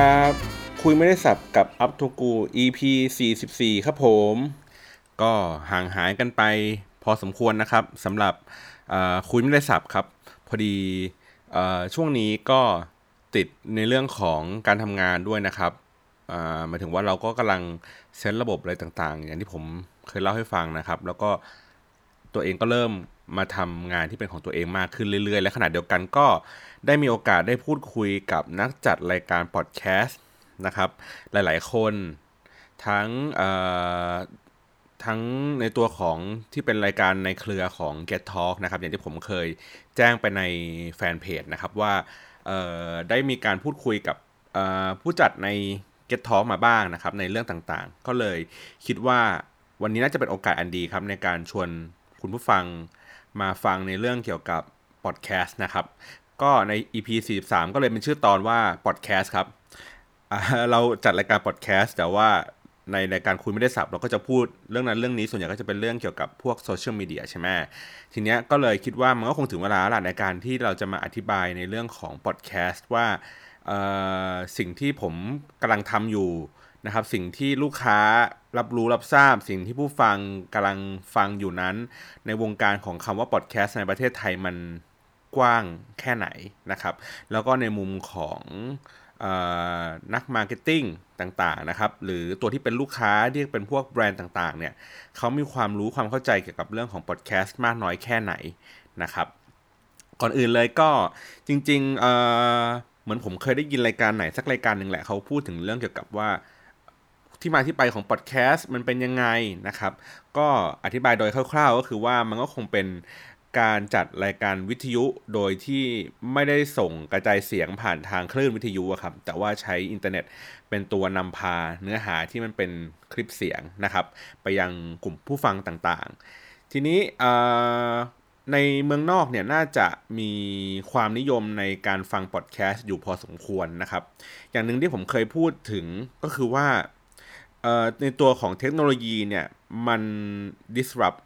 ครับ คุยไม่ได้สับกับอัพทูกู EP 44 ครับผม ก็ห่างหายกันไปพอสมควรนะครับสำหรับคุยไม่ได้สับครับ พอดีช่วงนี้ก็ติดในเรื่องของการทำงานด้วยนะครับหมายถึงว่าเราก็กำลังเซตระบบอะไรต่างๆ อย่างที่ผมเคยเล่าให้ฟังนะครับ แล้วก็ตัวเองก็เริ่มมาทำงานที่เป็นของตัวเองมากขึ้นเรื่อยๆ และขณะเดียวกันก็ ได้มีโอกาสได้พูดคุยกับนักจัดรายการพอดแคสต์นะครับ หลาย ๆ คนทั้งทั้งในตัวของที่เป็นรายการในเครือของ Get Talk นะครับ อย่างที่ผมเคยแจ้งไปในแฟนเพจนะครับว่าได้มีการพูดคุยกับผู้จัดใน Get Talk มาบ้างนะครับ ในเรื่องต่างๆ ก็เลยคิดว่าวันนี้น่าจะเป็นโอกาสอันดีครับ ในการชวนคุณผู้ฟังมาฟังในเรื่องเกี่ยวกับพอดแคสต์นะครับ ก็ใน EP 43 ก็เลยเป็นชื่อตอนว่าพอดแคสต์ครับ เราจัดรายการพอดแคสต์แต่ว่าในรายการคุยไม่ได้สับ เราก็จะพูดเรื่องนั้นเรื่องนี้ส่วนใหญ่ก็จะเป็นเรื่องเกี่ยวกับพวกโซเชียลมีเดียใช่ไหมทีเนี้ยก็เลยคิดว่ามันก็คงถึงเวลาละในการที่เราจะมาอธิบายในเรื่องของพอดแคสต์ว่าสิ่งที่ผมกำลังทำอยู่นะครับสิ่งที่ลูกค้ารับรู้รับทราบ สิ่งที่ผู้ฟังกำลังฟังอยู่นั้น ในวงการของคำว่าพอดแคสต์ในประเทศไทยมัน กว้างแค่ไหนนะครับ แล้วก็ในมุมของนัก marketing ต่างๆนะครับ หรือตัวที่เป็นลูกค้าที่เป็นพวกแบรนด์ต่างๆเนี่ยเขามีความรู้ความเข้าใจเกี่ยวกับเรื่องของพอดแคสต์มากน้อยแค่ไหนนะครับ ก่อนอื่นเลยก็จริงๆเหมือนผมเคยได้ยินรายการไหนสักรายการหนึ่งแหละเขาพูดถึงเรื่องเกี่ยวกับว่าที่มาที่ไปของพอดแคสต์มันเป็นยังไงนะครับ ก็อธิบายโดยคร่าวๆ ก็คือว่ามันก็คงเป็น การจัดรายการวิทยุโดยที่ไม่ได้ส่งกระจายเสียงผ่านทางคลื่นวิทยุครับ แต่ว่าใช้อินเทอร์เน็ตเป็นตัวนำพาเนื้อหาที่มันเป็นคลิปเสียงนะครับ ไปยังกลุ่มผู้ฟังต่างๆ ทีนี้ในเมืองนอกเนี่ยน่าจะมีความนิยมในการฟังพอดแคสต์อยู่พอสมควรนะครับ อย่างหนึ่งที่ผมเคยพูดถึงก็คือว่าในตัวของเทคโนโลยีเนี่ยมัน disrupt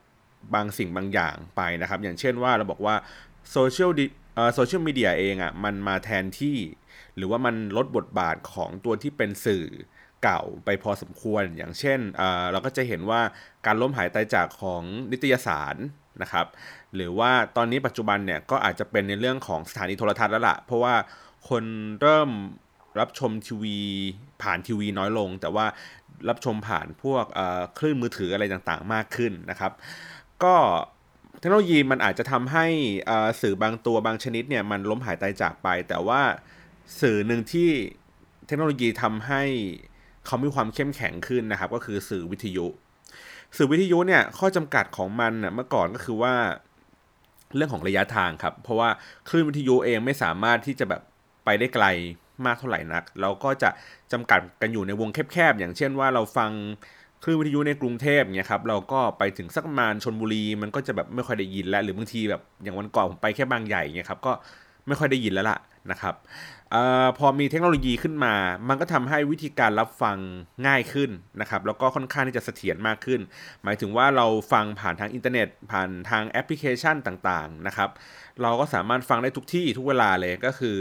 บางสิ่งบางอย่างไปนะครับ อย่างเช่นว่าเราบอกว่าโซเชียลโซเชียลมีเดียเองอะ่ะมันมาแทนที่ หรือว่ามันลดบทบาทของตัวที่เป็นสื่อเก่าไปพอสมควร อย่างเช่นเราก็จะเห็นว่าการล้มหายตายจากของนิตยสารนะครับหรือว่าตอนนี้ปัจจุบันเนี่ยก็อาจจะเป็นในเรื่องของสถานีโทรทัศน์แล้วล่ะ เพราะว่าคนเริ่มรับชมทีวี ผ่านทีวีน้อยลง แต่ว่ารับชมผ่านพวกคลื่นมือถืออะไรต่างๆ มากขึ้นนะครับ ก็เทคโนโลยีมันอาจจะทำให้สื่อบางตัวบางชนิดเนี่ยมันล้มหายตายจากไป แต่ว่าสื่อหนึ่งที่เทคโนโลยีทำให้เขามีความเข้มแข็งขึ้นนะครับ ก็คือสื่อวิทยุ สื่อวิทยุเนี่ยข้อจำกัดของมันเมื่อก่อนก็คือว่าเรื่องของระยะทางครับ เพราะว่าคลื่นวิทยุเองไม่สามารถที่จะแบบไปได้ไกลมากเท่าไหร่นัก เราก็จะจำกัดกันอยู่ในวงแคบๆ อย่างเช่นว่าเราฟัง คลื่นวิทยุในกรุงเทพเนี่ยครับเราก็ไปถึงสักประมาณชนบุรีมันก็จะแบบไม่ค่อยได้ยินแล้ว หรือบางทีแบบอย่างวันก่อนผมไปแค่บางใหญ่เนี่ยครับก็ไม่ค่อยได้ยินแล้วล่ะนะครับอพอมีเทคโนโลยีขึ้นมา มันก็ทำให้วิธีการรับฟังง่ายขึ้นนะครับ แล้วก็ค่อนข้างที่จะเสถียรมากขึ้น หมายถึงว่าเราฟังผ่านทางอินเทอร์เน็ต ผ่านทางแอปพลิเคชันต่างๆนะครับ เราก็สามารถฟังได้ทุกที่ทุกเวลาเลยก็คือ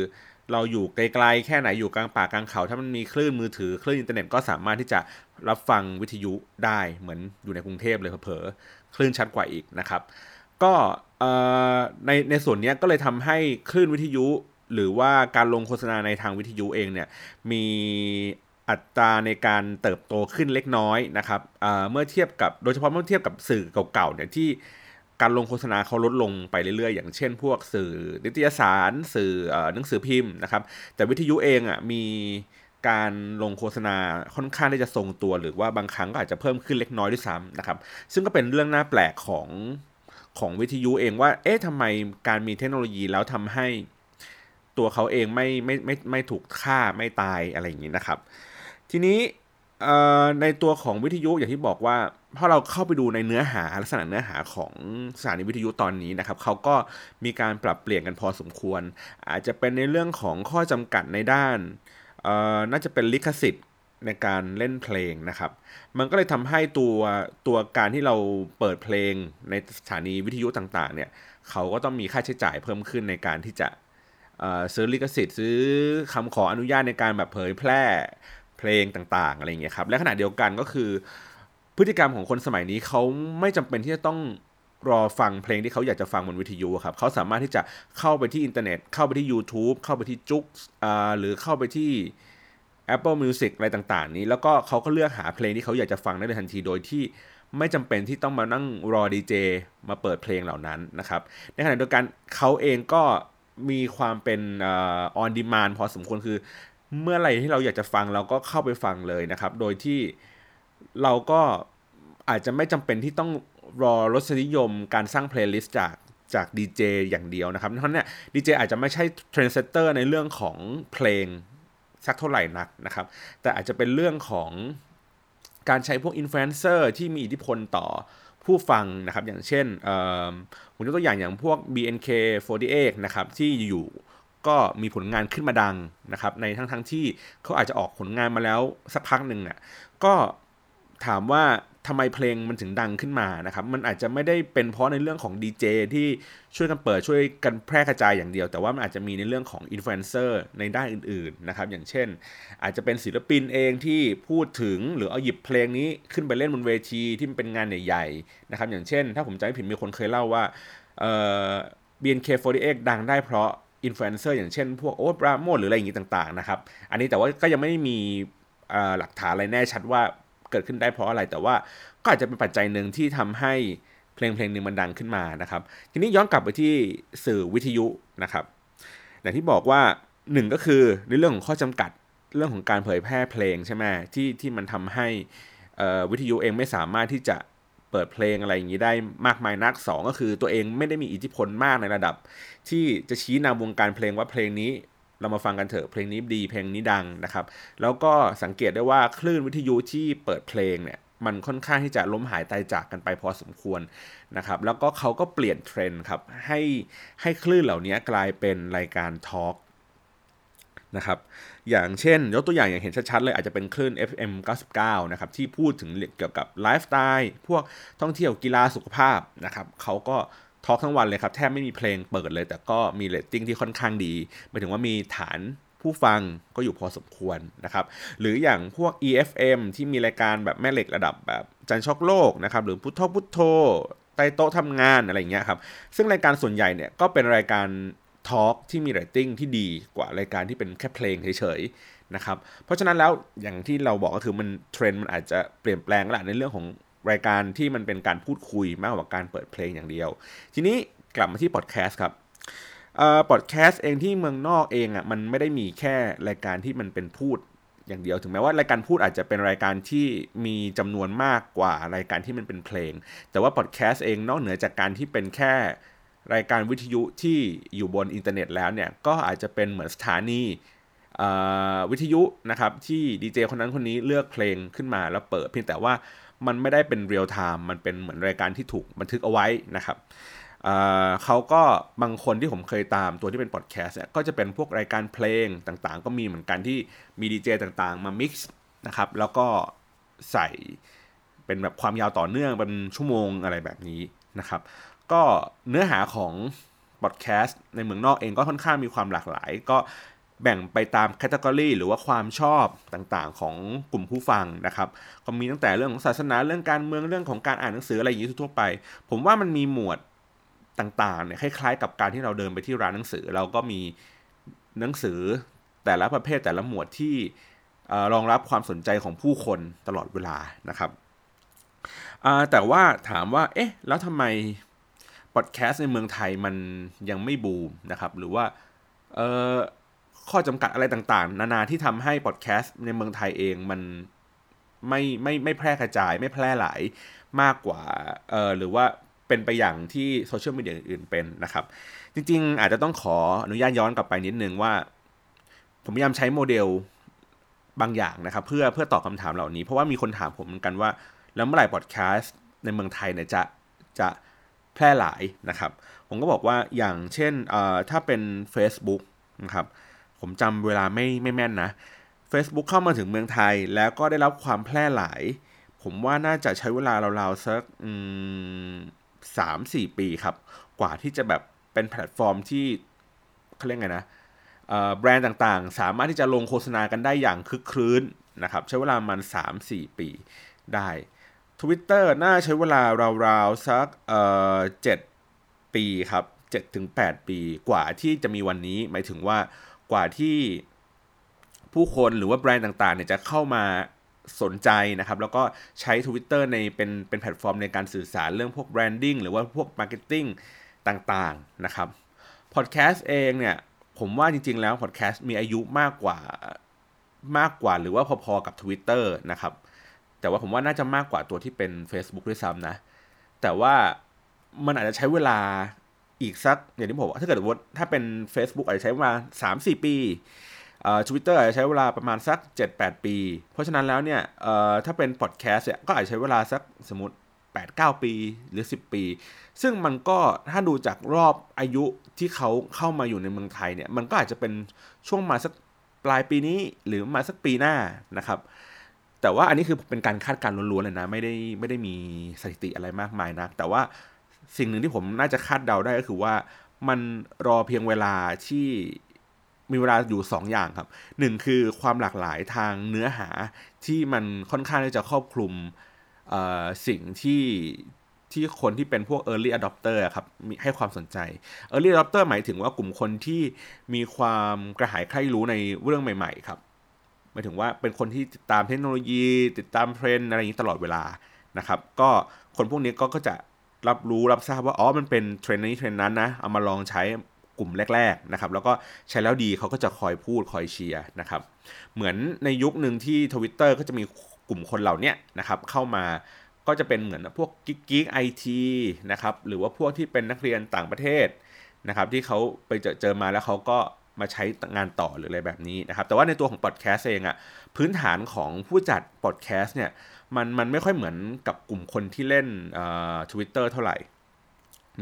เราอยู่ไกลๆแค่ไหนอยู่กลางป่ากลางเขา ถ้ามันมีคลื่นมือถือคลื่นอินเทอร์เน็ตก็สามารถที่จะรับฟังวิทยุได้เหมือนอยู่ในกรุงเทพเลยเผลอคลื่นชัดกว่าอีกนะครับ ก็ในในส่วนนี้ก็เลยทำให้คลื่นวิทยุ หรือว่าการลงโฆษณาในทางวิทยุเองเนี่ยมีอัตราในการเติบโตขึ้นเล็กน้อยนะครับเมื่อเทียบกับโดยเฉพาะเมื่อเทียบกับสื่อเก่าๆเนี่ยที่ การลงโฆษณาเขาลดลงไปเรื่อยๆ อย่างเช่น พวกสื่อนิตยสาร สื่อหนังสือพิมพ์นะครับ แต่วิทยุเองอะมีการลงโฆษณาค่อนข้างที่จะทรงตัว หรือว่าบางครั้งก็อาจจะเพิ่มขึ้นเล็กน้อยด้วยซ้ำนะครับ ซึ่งก็เป็นเรื่องน่าแปลกของของวิทยุเองว่า เอ๊ะทำไมการมีเทคโนโลยีแล้วทำให้ตัวเขาเองไม่ไม่ไม่ไม่ถูกฆ่าไม่ตายอะไรอย่างนี้นะครับ ทีนี้ในตัวของวิทยุอย่างที่บอกว่า พอเราเข้าไปดูในเนื้อหาลักษณะเนื้อหาของสถานีวิทยุตอนนี้นะครับเขาก็มีการปรับเปลี่ยนกันพอสมควร อาจจะเป็นในเรื่องของข้อจำกัดในด้านน่าจะเป็นลิขสิทธิ์ในการเล่นเพลงนะครับ มันก็เลยทำให้ตัวตัวการที่เราเปิดเพลงในสถานีวิทยุต่างๆเนี่ยเขาก็ต้องมีค่าใช้จ่ายเพิ่มขึ้นในการที่จะซื้อลิขสิทธิ์ซื้อคำขออนุญาตในการแบบเผยแพร่เพลงต่างๆอะไรอย่างเงี้ยครับและขณะเดียวกันก็คือ พฤติกรรมของคนสมัยนี้เขาไม่จำเป็นที่จะต้องรอฟังเพลงที่เขาอยากจะฟังบนวิทยุครับเขาสามารถที่จะเข้าไปที่อินเทอร์เน็ต เข้าไปที่ YouTube เข้าไปที่จุกหรือเข้าไปที่ Apple Music อะไรต่างๆ นี้ แล้วก็เขาก็เลือกหาเพลงที่เขาอยากจะฟังได้เลยทันทีโดยที่ไม่จำเป็นที่ต้องมานั่งรอดีเจมาเปิดเพลงเหล่านั้นนะครับ ในขณะเดียวกันเขาเองก็มีความเป็น on demand พอสมควรคือ เมื่อไหร่ที่เราอยากจะฟังเราก็เข้าไปฟังเลยนะครับ โดยที่ เราก็อาจจะไม่จำเป็นที่ต้องรอรสนิยมการสร้าง playlist จากจากดีเจอย่างเดียวนะครับเพราะเนี่ยดีเจอาจจะไม่ใช่ trendsetter ในเรื่องของเพลงสักเท่าไหร่นักนะครับ แต่อาจจะเป็นเรื่องของการใช้พวกอินฟลูเอนเซอร์ที่มีอิทธิพลต่อผู้ฟังนะครับ อย่างเช่นผมยกตัวอย่างอย่างพวก BNK48 นะครับที่อยู่ก็มีผลงานขึ้นมาดังนะครับ ในทั้งทั้งที่เขาอาจจะออกผลงานมาแล้วสักพักหนึ่งอะก็ ถามว่าทำไมเพลงมันถึงดังขึ้นมานะครับ มันอาจจะไม่ได้เป็นเพราะในเรื่องของดีเจที่ช่วยกันเปิดช่วยกันแพร่กระจายอย่างเดียว แต่ว่ามันอาจจะมีในเรื่องของอินฟลูเอนเซอร์ในด้านอื่นๆนะครับ อย่างเช่น อาจจะเป็นศิลปินเองที่พูดถึงหรือเอาหยิบเพลงนี้ขึ้นไปเล่นบนเวทีที่มันเป็นงานใหญ่ๆนะครับ อย่างเช่น ถ้าผมจำไม่ผิดมีคนเคยเล่าว่าเอ่อ BNK48 ดังได้เพราะอินฟลูเอนเซอร์อย่างเช่น พวกโอ๊ตปราโมทย์หรืออะไรอย่างนี้ต่างๆนะครับ อันนี้แต่ว่าก็ยังไม่มีหลักฐานอะไรแน่ชัดว่า เกิดขึ้นได้เพราะอะไรแต่ว่าก็อาจจะเป็นปัจจัยหนึ่งที่ทำให้เพลงเพลงหนึ่งมันดังขึ้นมานะครับ ทีนี้ย้อนกลับไปที่สื่อวิทยุนะครับอย่างที่บอกว่าหนึ่งก็คือในเรื่องของข้อจำกัดเรื่องของการเผยแพร่เพลงใช่ไหมที่ที่มันทำให้วิทยุเองไม่สามารถที่จะเปิดเพลงอะไรอย่างนี้ได้มากมายนัก 2 ก็คือตัวเองไม่ได้มีอิทธิพลมากในระดับ ที่จะชี้นำวงการเพลงว่าเพลงนี้ เรามาฟังกันเถอะเพลงนี้ดีเพลงนี้ดังนะครับ แล้วก็สังเกตได้ว่าคลื่นวิทยุที่เปิดเพลงเนี่ยมันค่อนข้างที่จะล้มหายตายจากกันไปพอสมควรนะครับ แล้วก็เขาก็เปลี่ยนเทรนด์ครับให้ให้คลื่นเหล่านี้กลายเป็นรายการ talk นะครับ อย่างเช่น ยกตัวอย่างอย่างเห็นชัดๆเลยอาจจะเป็นคลื่น FM 99 นะครับ ที่พูดถึงเกี่ยวกับไลฟ์สไตล์พวกท่องเที่ยวกีฬาสุขภาพนะครับเขาก็ talk ทั้งวันเลยครับแทบไม่มีเพลงเปิดเลย แต่ก็มีเรตติ้งที่ค่อนข้างดีหมายถึงว่ามีฐานผู้ฟังก็อยู่พอสมควรนะครับหรืออย่างพวก EFM ที่มีรายการแบบแม่เหล็กระดับแบบจันทร์ช็อกโลกนะครับหรือพุธทอล์คพุธโทรใต้โต๊ะทำงานอะไรอย่างเงี้ยครับซึ่งรายการส่วนใหญ่เนี่ยก็เป็นรายการ talk ที่มีเรตติ้งที่ดีกว่ารายการที่เป็นแค่เพลงเฉยๆนะครับเพราะฉะนั้นแล้วอย่างที่เราบอกก็คือมันเทรนด์มันอาจจะเปลี่ยนแปลงละในเรื่องของ รายการที่มันเป็นการพูดคุยมากกว่าการเปิดเพลงอย่างเดียว ทีนี้กลับมาที่พอดแคสต์ครับพอดแคสต์เองที่เมืองนอกเองอะมันไม่ได้มีแค่รายการที่มันเป็นพูดอย่างเดียวถึงแม้ว่ารายการพูดอาจจะเป็นรายการที่มีจำนวนมากกว่ารายการที่มันเป็นเพลง แต่ว่าพอดแคสต์เองนอกเหนือจากการที่เป็นแค่รายการวิทยุที่อยู่บนอินเทอร์เน็ตแล้วเนี่ยก็อาจจะเป็นเหมือนสถานีวิทยุนะครับที่ดีเจคนนั้นคนนี้เลือกเพลงขึ้นมาแล้วเปิดเพียงแต่ว่า มันไม่ได้เป็น real time มันเป็นเหมือนรายการที่ถูกบันทึกเอาไว้นะครับเขาก็บางคนที่ผมเคยตามตัวที่เป็นพอดแคสต์เนี่ยก็จะเป็นพวกรายการเพลงต่างๆ ก็มีเหมือนกันที่มีดีเจต่างๆ มา mix นะครับแล้วก็ใส่เป็นแบบความยาวต่อเนื่องเป็นชั่วโมงอะไรแบบนี้นะครับ ก็เนื้อหาของพอดแคสต์ในเมืองนอกเองก็ค่อนข้างมีความหลากหลาย ก็ แบ่งไปตาม category หรือว่าความชอบต่างๆ ของกลุ่มผู้ฟังนะครับก็มีตั้งแต่เรื่องของศาสนาเรื่องการเมืองเรื่องของการอ่านหนังสืออะไรอย่างนี้ทั่วไป ผมว่ามันมีหมวดต่างๆเนี่ยคล้ายๆ กับการที่เราเดินไปที่ร้านหนังสือ เราก็มีหนังสือแต่ละประเภทแต่ละหมวดที่รองรับความสนใจของผู้คนตลอดเวลานะครับแต่ว่าถามว่าเอ๊ะแล้วทำไมพอดแคสต์ในเมืองไทยมันยังไม่บูมนะครับ หรือว่า ข้อจำกัดอะไรต่างๆ นานาที่ทำให้พอดแคสต์ในเมืองไทยเองมันไม่ไม่ไม่แพร่กระจาย ไม่แพร่หลายมากกว่าเออหรือว่าเป็นไปอย่างที่โซเชียลมีเดียอื่นเป็นนะครับ จริงๆ อาจจะต้องขออนุญาตย้อนกลับไปนิดนึงว่า ผมพยายามใช้โมเดลบางอย่างนะครับ เพื่อเพื่อตอบคาถามเหล่านี้ เพราะว่ามีคนถามผมเหมือนกันว่า แล้วเมื่อไหร่พอดแคสต์ในเมืองไทยเนี่ยจะจะแพร่หลายนะครับ ผมก็บอกว่าอย่างเช่นถ้าเป็น Facebook นะครับ ผมจำเวลาไม่ไม่แม่นนะ Facebook เข้ามาถึงเมืองไทย แล้วก็ได้รับความแพร่หลาย ผมว่าน่าจะใช้เวลาราวๆสักสามสี่ปีครับ กว่าที่จะแบบเป็นแพลตฟอร์มที่เขาเรียกไงนะแบรนด์ต่างๆ สามารถที่จะลงโฆษณากันได้อย่างคึกครื้นนะครับใช้เวลามัน 3-4 ปีได้ Twitter น่าใช้เวลาราวๆสักเอ่อ7ปีครับ7-8 ปีกว่าที่จะมีวันนี้หมายถึงว่า กว่าที่ผู้คนหรือว่าแบรนด์ต่างๆเนี่ยจะเข้ามาสนใจนะครับ แล้วก็ใช้ Twitter ในเป็นเป็นแพลตฟอร์มในการสื่อสารเรื่องพวก branding หรือว่าพวก marketing ต่างๆนะครับพอดแคสต์เองเนี่ย ผมว่าจริง ๆ แล้วพอดแคสต์มีอายุมากกว่ามากกว่าหรือว่าพอๆกับ Twitter นะครับ แต่ว่าผมว่าน่าจะมากกว่าตัวที่เป็น Facebook ด้วยซ้ำนะ แต่ว่ามันอาจจะใช้เวลา อีกสักอย่างที่ผมว่าถ้าเกิดว่าถ้าเป็น Facebook อาจจะใช้เวลา3-4ปีทวิตเตอร์อาจจะใช้เวลาประมาณสัก 7-8 ปี เพราะฉะนั้นแล้วเนี่ยถ้าเป็นพอดแคสต์เนี่ยก็อาจจะใช้เวลาสักสมมติ 8-9 ปีหรือ 10 ปี ซึ่งมันก็ถ้าดูจากรอบอายุที่เขาเข้ามาอยู่ในเมืองไทยเนี่ยมันก็อาจจะเป็นช่วงมาสักปลายปีนี้หรือมาสักปีหน้านะครับ แต่ว่าอันนี้คือเป็นการคาดการณ์ล้วนๆเลยนะ ไม่ได้ไม่ได้มีสถิติอะไรมากมายนะ แต่ว่า สิ่งหนึ่งที่ผมน่าจะคาดเดาได้ก็คือว่ามันรอเพียงเวลาที่มีเวลาอยู่2ออย่างครับหนึ่งคือความหลากหลายทางเนื้อหาที่มันค่อนข้างที่จะครอบคลุมสิ่งที่ที่คนที่เป็นพวก early adopter ครับมีให้ความสนใจ early adopter หมายถึงว่ากลุ่มคนที่มีความกระหายใคร่รู้ในเรื่องใหม่ ๆ ครับหมายถึงว่าเป็นคนที่ติดตามเทคโนโลยี ติดตามเทรนด์อะไรอย่างนี้ตลอดเวลานะครับ ก็คนพวกนี้ก็ก็จะ รับรู้รับทราบว่าอ๋อมันเป็นเทรนด์นี้เทรนด์นั้นนะเอามาลองใช้กลุ่มแรกๆนะครับแล้วก็ใช้แล้วดีเขาก็จะคอยพูดคอยเชียร์นะครับเหมือนในยุคหนึ่งที่ทวิตเตอร์ก็จะมีกลุ่มคนเหล่านี้นะครับเข้ามาก็จะเป็นเหมือนพวก geek geek ไอทีนะครับหรือว่าพวกที่เป็นนักเรียนต่างประเทศนะครับที่เขาไปเจอเจอมาแล้วเขาก็มาใช้งานต่อหรืออะไรแบบนี้นะครับแต่ว่าในตัวของพอดแคสต์เองอะพื้นฐานของผู้จัดพอดแคสต์เนี่ย มันมันไม่ค่อยเหมือนกับกลุ่มคนที่เล่นทวิตเตอร์เท่าไหร่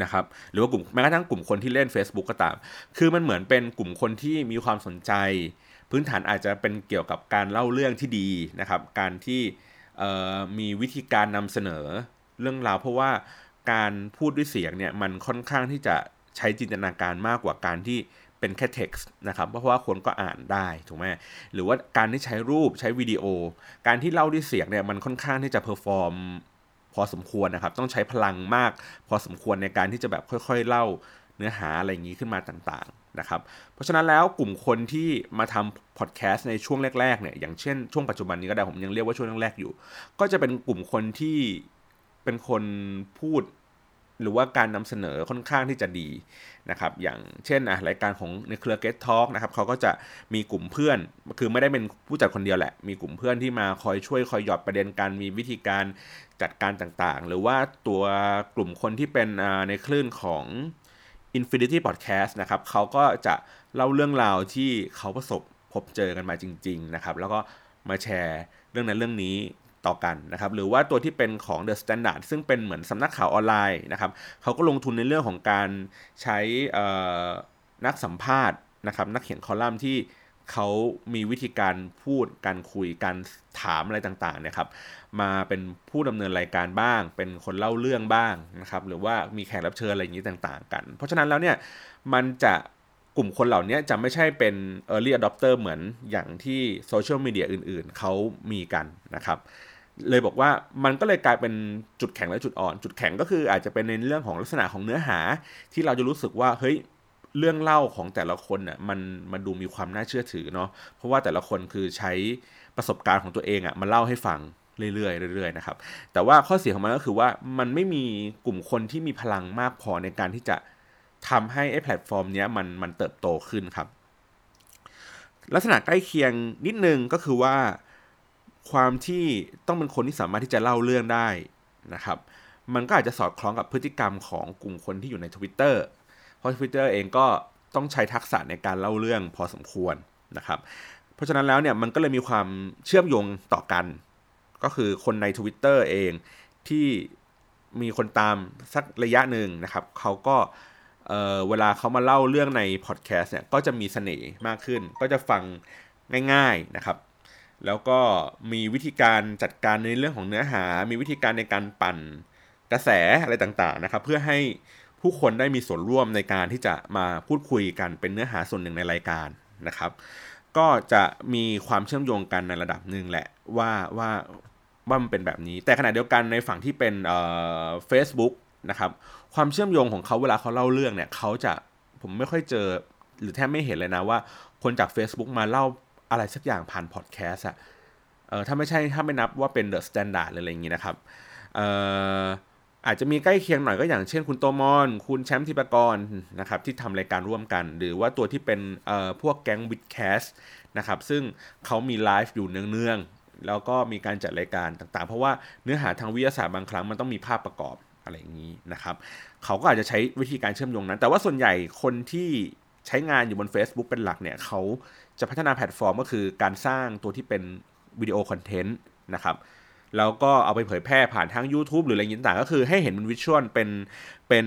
นะครับหรือว่ากลุ่มแม้กระทั่งกลุ่มคนที่เล่น Facebook ก็ตาม คือมันเหมือนเป็นกลุ่มคนที่มีความสนใจ พื้นฐานอาจจะเป็นเกี่ยวกับการเล่าเรื่องที่ดีนะครับ การที่มีวิธีการนำเสนอเรื่องราว เพราะว่าการพูดด้วยเสียงเนี่ยมันค่อนข้างที่จะใช้จินตนาการมากกว่าการที่ เป็นแค่ text นะครับเพราะว่าคนก็อ่านได้ถูกไหมหรือว่าการที่ใช้รูปใช้วิดีโอ การที่เล่าด้วยเสียงเนี่ยมันค่อนข้างที่จะ perform พอสมควรนะครับ ต้องใช้พลังมาก พอสมควรในการที่จะแบบค่อย ๆ เล่าเนื้อหาอะไรอย่างนี้ขึ้นมาต่างๆนะครับเพราะฉะนั้นแล้วกลุ่มคนที่มาทำพอดแคสต์ในช่วงแรกๆเนี่ยอย่างเช่นช่วงปัจจุบันนี้ก็ได้ผมยังเรียกว่าช่วงแรกๆอยู่ ก็จะเป็นกลุ่มคนที่เป็นคนพูด หรือว่าการนำเสนอค่อนข้างที่จะดีนะครับอย่างเช่นอะรายการของในเครือ Get Talk นะครับเขาก็จะมีกลุ่มเพื่อน คือไม่ได้เป็นผู้จัดคนเดียวแหละ มีกลุ่มเพื่อนที่มาคอยช่วยคอยหยอดประเด็นการมีวิธีการจัดการต่างๆ หรือว่าตัวกลุ่มคนที่เป็นในคลื่นของ Infinity Podcast นะครับเขาก็จะเล่าเรื่องราวที่เขาประสบพบเจอกันมาจริง ๆ นะครับ แล้วก็มาแชร์เรื่องนั้นเรื่องนี้ ต่อกันนะครับหรือว่าตัวที่เป็นของ The Standard ซึ่งเป็นเหมือนสำนักข่าวออนไลน์นะครับเขาก็ลงทุนในเรื่องของการใช้นักสัมภาษณ์นะครับนักเขียนคอลัมน์ที่เขามีวิธีการพูดการคุยการถามอะไรต่างๆเนี่ยครับมาเป็นผู้ดำเนินรายการบ้าง เป็นคนเล่าเรื่องบ้างนะครับหรือว่ามีแขกรับเชิญอะไรอย่างนี้ต่างๆ กัน เพราะฉะนั้นแล้วเนี่ยมันจะกลุ่มคนเหล่านี้จะไม่ใช่เป็น early adopter เหมือนอย่างที่โซเชียลมีเดียอื่นๆ เขามีกันนะครับ เลยบอกว่ามันก็เลยกลายเป็นจุดแข็งและจุดอ่อน จุดแข็งก็คืออาจจะเป็นในเรื่องของลักษณะของเนื้อหา ที่เราจะรู้สึกว่าเฮ้ยเรื่องเล่าของแต่ละคนน่ะมันมันดูมีความน่าเชื่อถือเนาะเพราะว่าแต่ละคนคือใช้ประสบการณ์ของตัวเองอะ่ะมาเล่าให้ฟังเรื่อยๆเรื่อยๆนะครับแต่ว่าข้อเสียของมันก็คือว่ามันไม่มีกลุ่มคนที่มีพลังมากพอในการที่จะทำให้ไอ้แพลตฟอร์มนี้มันมันเติบโตขึ้นครับ ลักษณะใกล้เคียงนิดนึงก็คือว่า ความที่ต้องเป็นคนที่สามารถที่จะเล่าเรื่องได้นะครับ มันก็อาจจะสอดคล้องกับพฤติกรรมของกลุ่มคนที่อยู่ใน Twitter เพราะ Twitter เองก็ต้องใช้ทักษะในการเล่าเรื่องพอสมควรนะครับ เพราะฉะนั้นแล้วเนี่ยมันก็เลยมีความเชื่อมโยงต่อกัน ก็คือคนใน Twitter เองที่มีคนตามสักระยะหนึ่งนะครับเขาก็เเวลาเขามาเล่าเรื่องในพอดแคสต์เนี่ยก็จะมีเสน่ห์มากขึ้น ก็จะฟังง่ายๆนะครับ แล้วก็มีวิธีการจัดการในเรื่องของเนื้อหา มีวิธีการในการปั่นกระแสอะไรต่างๆนะครับ เพื่อให้ผู้คนได้มีส่วนร่วมในการที่จะมาพูดคุยกันเป็นเนื้อหาส่วนหนึ่งในรายการนะครับ ก็จะมีความเชื่อมโยงกันในระดับหนึ่งแหละว่าว่าว่ามันเป็นแบบนี้ แต่ขณะเดียวกันในฝั่งที่เป็นเอ่อ Facebook นะครับความเชื่อมโยงของเขาเวลาเขาเล่าเรื่องเนี่ยเขาจะผมไม่ค่อยเจอหรือแทบไม่เห็นเลยนะว่า คนจาก Facebook มาเล่า อะไรสักอย่างผ่านพอดแคสต์อะเออถ้าไม่ใช่ถ้าไม่นับว่าเป็น The Standard อะไรอย่างงี้นะครับเอ่ออาจจะมีใกล้เคียงหน่อยก็อย่างเช่นคุณโตมร คุณแชมป์ทีปกรนะครับที่ทำรายการร่วมกัน หรือว่าตัวที่เป็นเอ่อพวกแก๊ง WiTcast นะครับซึ่งเขามีไลฟ์อยู่เนืองๆ แล้วก็มีการจัดรายการต่างๆ เพราะว่าเนื้อหาทางวิทยาศาสตร์บางครั้งมันต้องมีภาพประกอบอะไรอย่างนี้นะครับเขาก็อาจจะใช้วิธีการเชื่อมโยงนั้น แต่ว่าส่วนใหญ่คนที่ใช้งานอยู่บน Facebook เป็นหลักเนี่ยเขา จะพัฒนาแพลตฟอร์มก็คือการสร้างตัวที่เป็นวิดีโอ content นะครับแล้วก็เอาไปเผยแพร่ผ่านทาง YouTube หรืออะไรอย่างต่างก็คือให้เห็นเป็น visual เป็นเป็น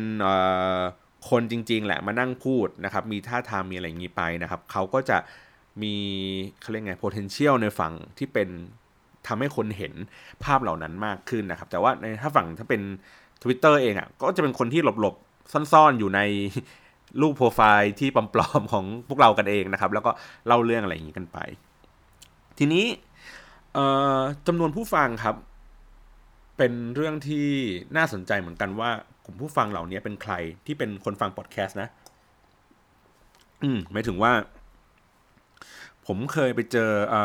คนจริง ๆ แหละมานั่งพูดนะครับ มีท่าทางมีอะไรอย่างนี้ไปนะครับ เขาก็จะมีเขาเรียกไง potential ในฝั่งที่เป็นทำให้คนเห็นภาพเหล่านั้นมากขึ้นนะครับ แต่ว่าในถ้าฝั่งถ้าเป็น Twitter เองอะ่ะก็จะเป็นคนที่หลบๆ ซ่อนๆ อยู่ใน รูปโปรไฟล์ที่ปลอมๆของพวกเรากันเองนะครับ แล้วก็เล่าเรื่องอะไรอย่างนี้กันไป ทีนี้จำนวนผู้ฟังครับ เป็นเรื่องที่น่าสนใจเหมือนกันว่ากลุ่มผู้ฟังเหล่านี้เป็นใครที่เป็นคนฟังพอดแคสต์นะ อืมหมายถึงว่า ผมเคยไปเจออ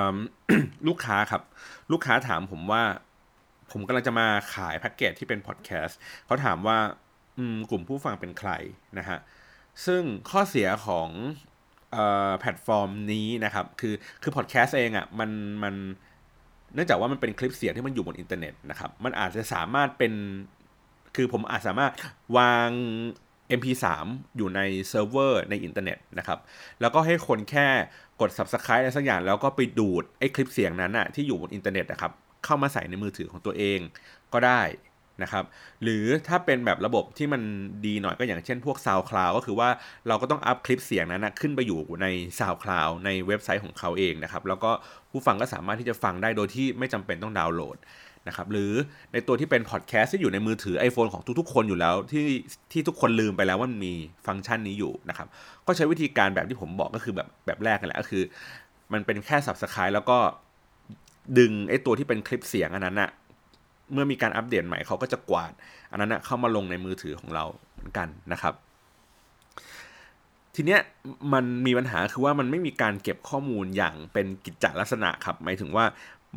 ลูกค้าครับ ลูกค้าถามผมว่า ผมกำลังจะมาขายแพ็กเกจที่เป็นพอดแคสต์เขาถามว่า อืม กลุ่มผู้ฟังเป็นใครนะฮะ ซึ่งข้อเสียของแพลตฟอร์มนี้นะครับ คือคือพอดแคสต์เองอะ่ะมันมันเนื่องจากว่ามันเป็นคลิปเสียงที่มันอยู่บนอินเทอร์เน็ตนะครับ มันอาจจะสามารถเป็น คือผมอาจสามารถวาง MP3 อยู่ในเซิร์ฟเวอร์ในอินเทอร์เน็ตนะครับ แล้วก็ให้คนแค่กด Subscribe อะไรสักอย่าง แล้วก็ไปดูดไอ้คลิปเสียงนั้นอะที่อยู่บนอินเทอร์เน็ตนะครับ เข้ามาใส่ในมือถือของตัวเองก็ได้ นะครับหรือถ้าเป็นแบบระบบที่มันดีหน่อยก็อย่างเช่นพวก SoundCloud ก็คือว่าเราก็ต้อง up คลิปเสียงนั้นนะขึ้นไปอยู่ใน SoundCloud ในเว็บไซต์ของเขาเองนะครับแล้วก็ผู้ฟังก็สามารถที่จะฟังได้โดยที่ไม่จำเป็นต้องดาวน์โหลดนะครับหรือในตัวที่เป็นพอดแคสต์ที่อยู่ในมือถือ iPhone ของทุกๆ คนอยู่แล้วที่ที่ทุกคนลืมไปแล้วว่ามันมีฟังก์ชันนี้อยู่นะครับก็ใช้วิธีการแบบที่ผมบอกก็คือแบบแบบแรกกันแหละก็คือ มันเป็นแค่ Subscribe แล้วก็ดึงไอ้ตัวที่เป็นคลิปเสียงอันนั้นอะ เมื่อมีการอัปเดตใหม่เขาก็จะกวาด อันนั้นนะเข้ามาลงในมือถือของเราเหมือนกันนะครับ ทีเนี้ยมันมีปัญหาคือว่ามันไม่มีการเก็บข้อมูลอย่างเป็นกิจจลักษณะครับหมายถึงว่า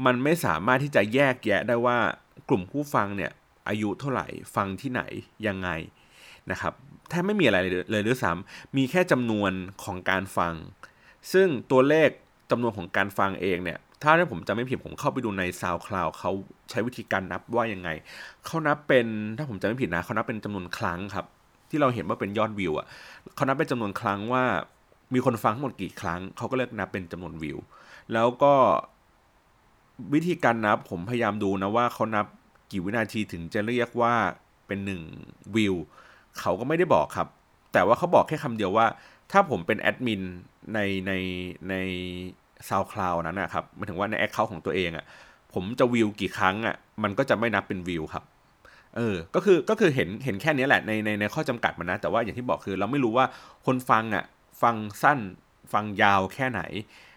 มันไม่สามารถที่จะแยกแยะได้ว่ากลุ่มผู้ฟังเนี่ยอายุเท่าไหร่ฟังที่ไหนยังไงนะครับแทบไม่มีอะไรเลยด้วยซ้ำมีแค่จำนวนของการฟัง ซึ่งตัวเลขจำนวนของการฟังเองเนี่ย ถ้าผมจะไม่ผิดผมเข้าไปดูใน SoundCloud เขาใช้วิธีการนับว่ายังไงเขานับเป็นถ้าผมจะไม่ผิดนะเขานับเป็นจำนวนครั้งครับ ที่เราเห็นว่าเป็นยอดวิวอะเขานับเป็นจำนวนครั้งว่ามีคนฟังทั้งหมดกี่ครั้งเขาก็เลือกนับเป็นจำนวนวิว แล้วก็วิธีการนับผมพยายามดูนะว่าเขานับกี่วินาทีถึงจะเรียกว่าเป็นหนึ่งวิวเขาก็ไม่ได้บอกครับ แต่ว่าเขาบอกแค่คำเดียวว่า ถ้าผมเป็นแอดมินในในใน SoundCloud นั้นนะครับหมายถึงว่าใน account ของตัวเองอะ่ะผมจะวิวกี่ครั้งอะ่ะมันก็จะไม่นับเป็นวิวครับเออ ก็คือก็คือเห็นเห็นแค่นี้แหละในในในข้อจำกัดมันนะ แต่ว่าอย่างที่บอกคือเราไม่รู้ว่าคนฟังอะ่ะฟังสั้นฟังยาวแค่ไหน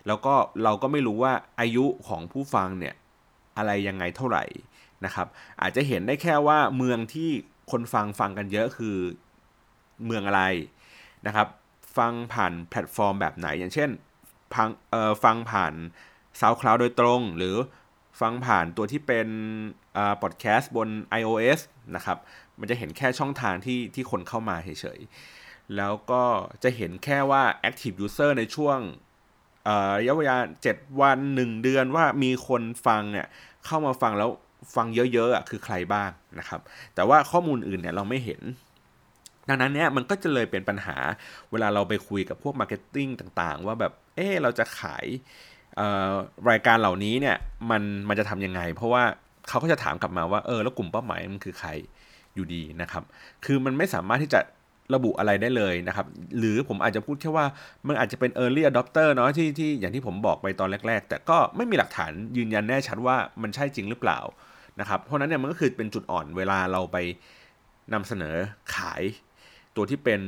แล้วก็เราก็ไม่รู้ว่าอายุของผู้ฟังเนี่ยอะไรยังไงเท่าไหร่นะครับ อาจจะเห็นได้แค่ว่าเมืองที่คนฟังฟังกันเยอะคือเมืองอะไรนะครับ ฟังผ่านแพลตฟอร์มแบบไหนอย่างเช่น ฟังเอ่อฟังผ่าน SoundCloud โดยตรง หรือฟังผ่านตัวที่เป็นอ่าพอดแคสต์บน iOS นะครับมันจะเห็นแค่ช่องทางที่ที่คนเข้ามาเฉยๆ แล้วก็จะเห็นแค่ว่า Active User ในช่วงระยะเวลา 7 วัน 1 เดือนว่ามีคนฟังเนี่ยเข้ามาฟังแล้วฟังเยอะๆอะคือใครบ้างนะครับ แต่ว่าข้อมูลอื่นเนี่ยเราไม่เห็น ดังนั้นเนี่ยมันก็จะเลยเป็นปัญหาเวลาเราไปคุยกับพวก marketing ต่างๆ ว่าแบบเออเราจะขายรายการเหล่านี้เนี่ยมันมันจะทำยังไง เพราะว่าเขาก็จะถามกลับมาว่าเออแล้วกลุ่มเป้าหมายมันคือใครอยู่ดีนะครับ คือมันไม่สามารถที่จะระบุอะไรได้เลยนะครับ หรือผมอาจจะพูดแค่ว่ามันอาจจะเป็น early adopter เนาะที่ที่อย่างที่ผมบอกไปตอนแรก ๆ แต่ก็ไม่มีหลักฐานยืนยันแน่ชัดว่ามันใช่จริงหรือเปล่านะครับ เพราะนั้นเนี่ยมันก็คือเป็นจุดอ่อนเวลาเราไปนำเสนอขาย ตัวที่เป็น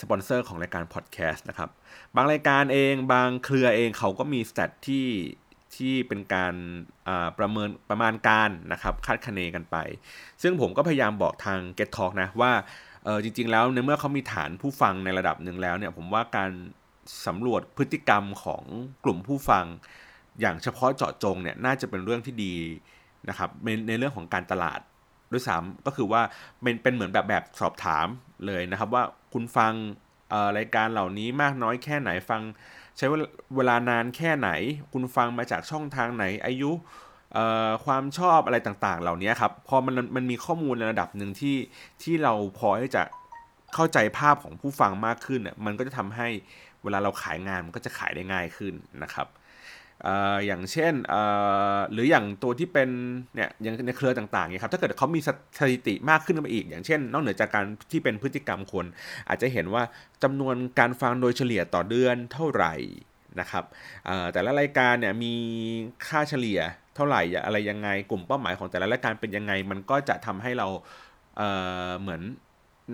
สปอนเซอร์ของรายการพอดแคสต์นะครับ บางรายการเองบางเครือเองเขาก็มีสแตทที่ที่เป็นการประเมินประมาณการนะครับคาดคะเนกันไป ซึ่งผมก็พยายามบอกทาง Get Talk นะว่าเออจริง ๆ แล้วในเมื่อเขามีฐานผู้ฟังในระดับหนึ่งแล้วเนี่ยผมว่าการสำรวจพฤติกรรมของกลุ่มผู้ฟัง อย่างเฉพาะเจาะจงเนี่ยน่าจะเป็นเรื่องที่ดีนะครับในในเรื่องของการตลาด ด้วยซ้ำก็คือว่าเป็นเป็นเหมือนแบบแบบสอบถามเลยนะครับว่าคุณฟังรายการเหล่านี้มากน้อยแค่ไหนฟัง ใช้เวลานานแค่ไหน คุณฟังมาจากช่องทางไหนอายุความชอบอะไรต่างๆ เหล่านี้ครับพอมันมันมีข้อมูลในระดับหนึ่งที่ที่เราพอที่จะเข้าใจภาพของผู้ฟังมากขึ้นเนี่ยมันก็จะทำให้เวลาเราขายงานมันก็จะขายได้ง่ายขึ้นนะครับ อย่างเช่นหรืออย่างตัวที่เป็นเนี่ยอย่างในเครือต่างๆเนี่ยครับถ้าเกิดเขามีสถิติมากขึ้นมาอีก อย่างเช่น นอกเหนือจากการที่เป็นพฤติกรรมคน อาจจะเห็นว่าจำนวนการฟังโดยเฉลี่ยต่อเดือนเท่าไหร่นะครับแต่ละรายการเนี่ยมีค่าเฉลี่ยเท่าไหร่อะไรยังไงกลุ่มเป้าหมายของแต่ละรายการเป็นยังไง มันก็จะทำให้เราเหมือน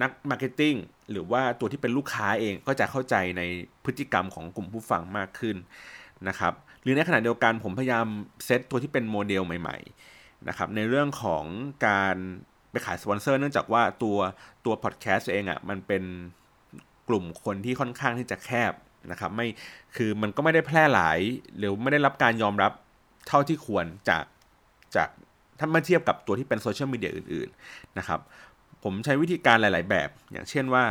นัก marketing หรือว่าตัวที่เป็นลูกค้าเองก็จะเข้าใจในพฤติกรรมของกลุ่มผู้ฟังมากขึ้นนะครับ หรือในขณะเดียวกันผมพยายามเซตตัวที่เป็นโมเดลใหม่ๆนะครับในเรื่องของการไปขายสปอนเซอร์เนื่องจากว่าตัวตัวพอดแคสต์เองอะ่ะมันเป็นกลุ่มคนที่ค่อนข้างที่จะแคบนะครับไม่คือมันก็ไม่ได้แพร่หลาย หรือไม่ได้รับการยอมรับเท่าที่ควรจากจากถ้ามาเทียบกับตัวที่เป็นโซเชียลมีเดียอื่นๆนะครับผมใช้วิธีการหลาย ๆ แบบ อย่างเช่นว่า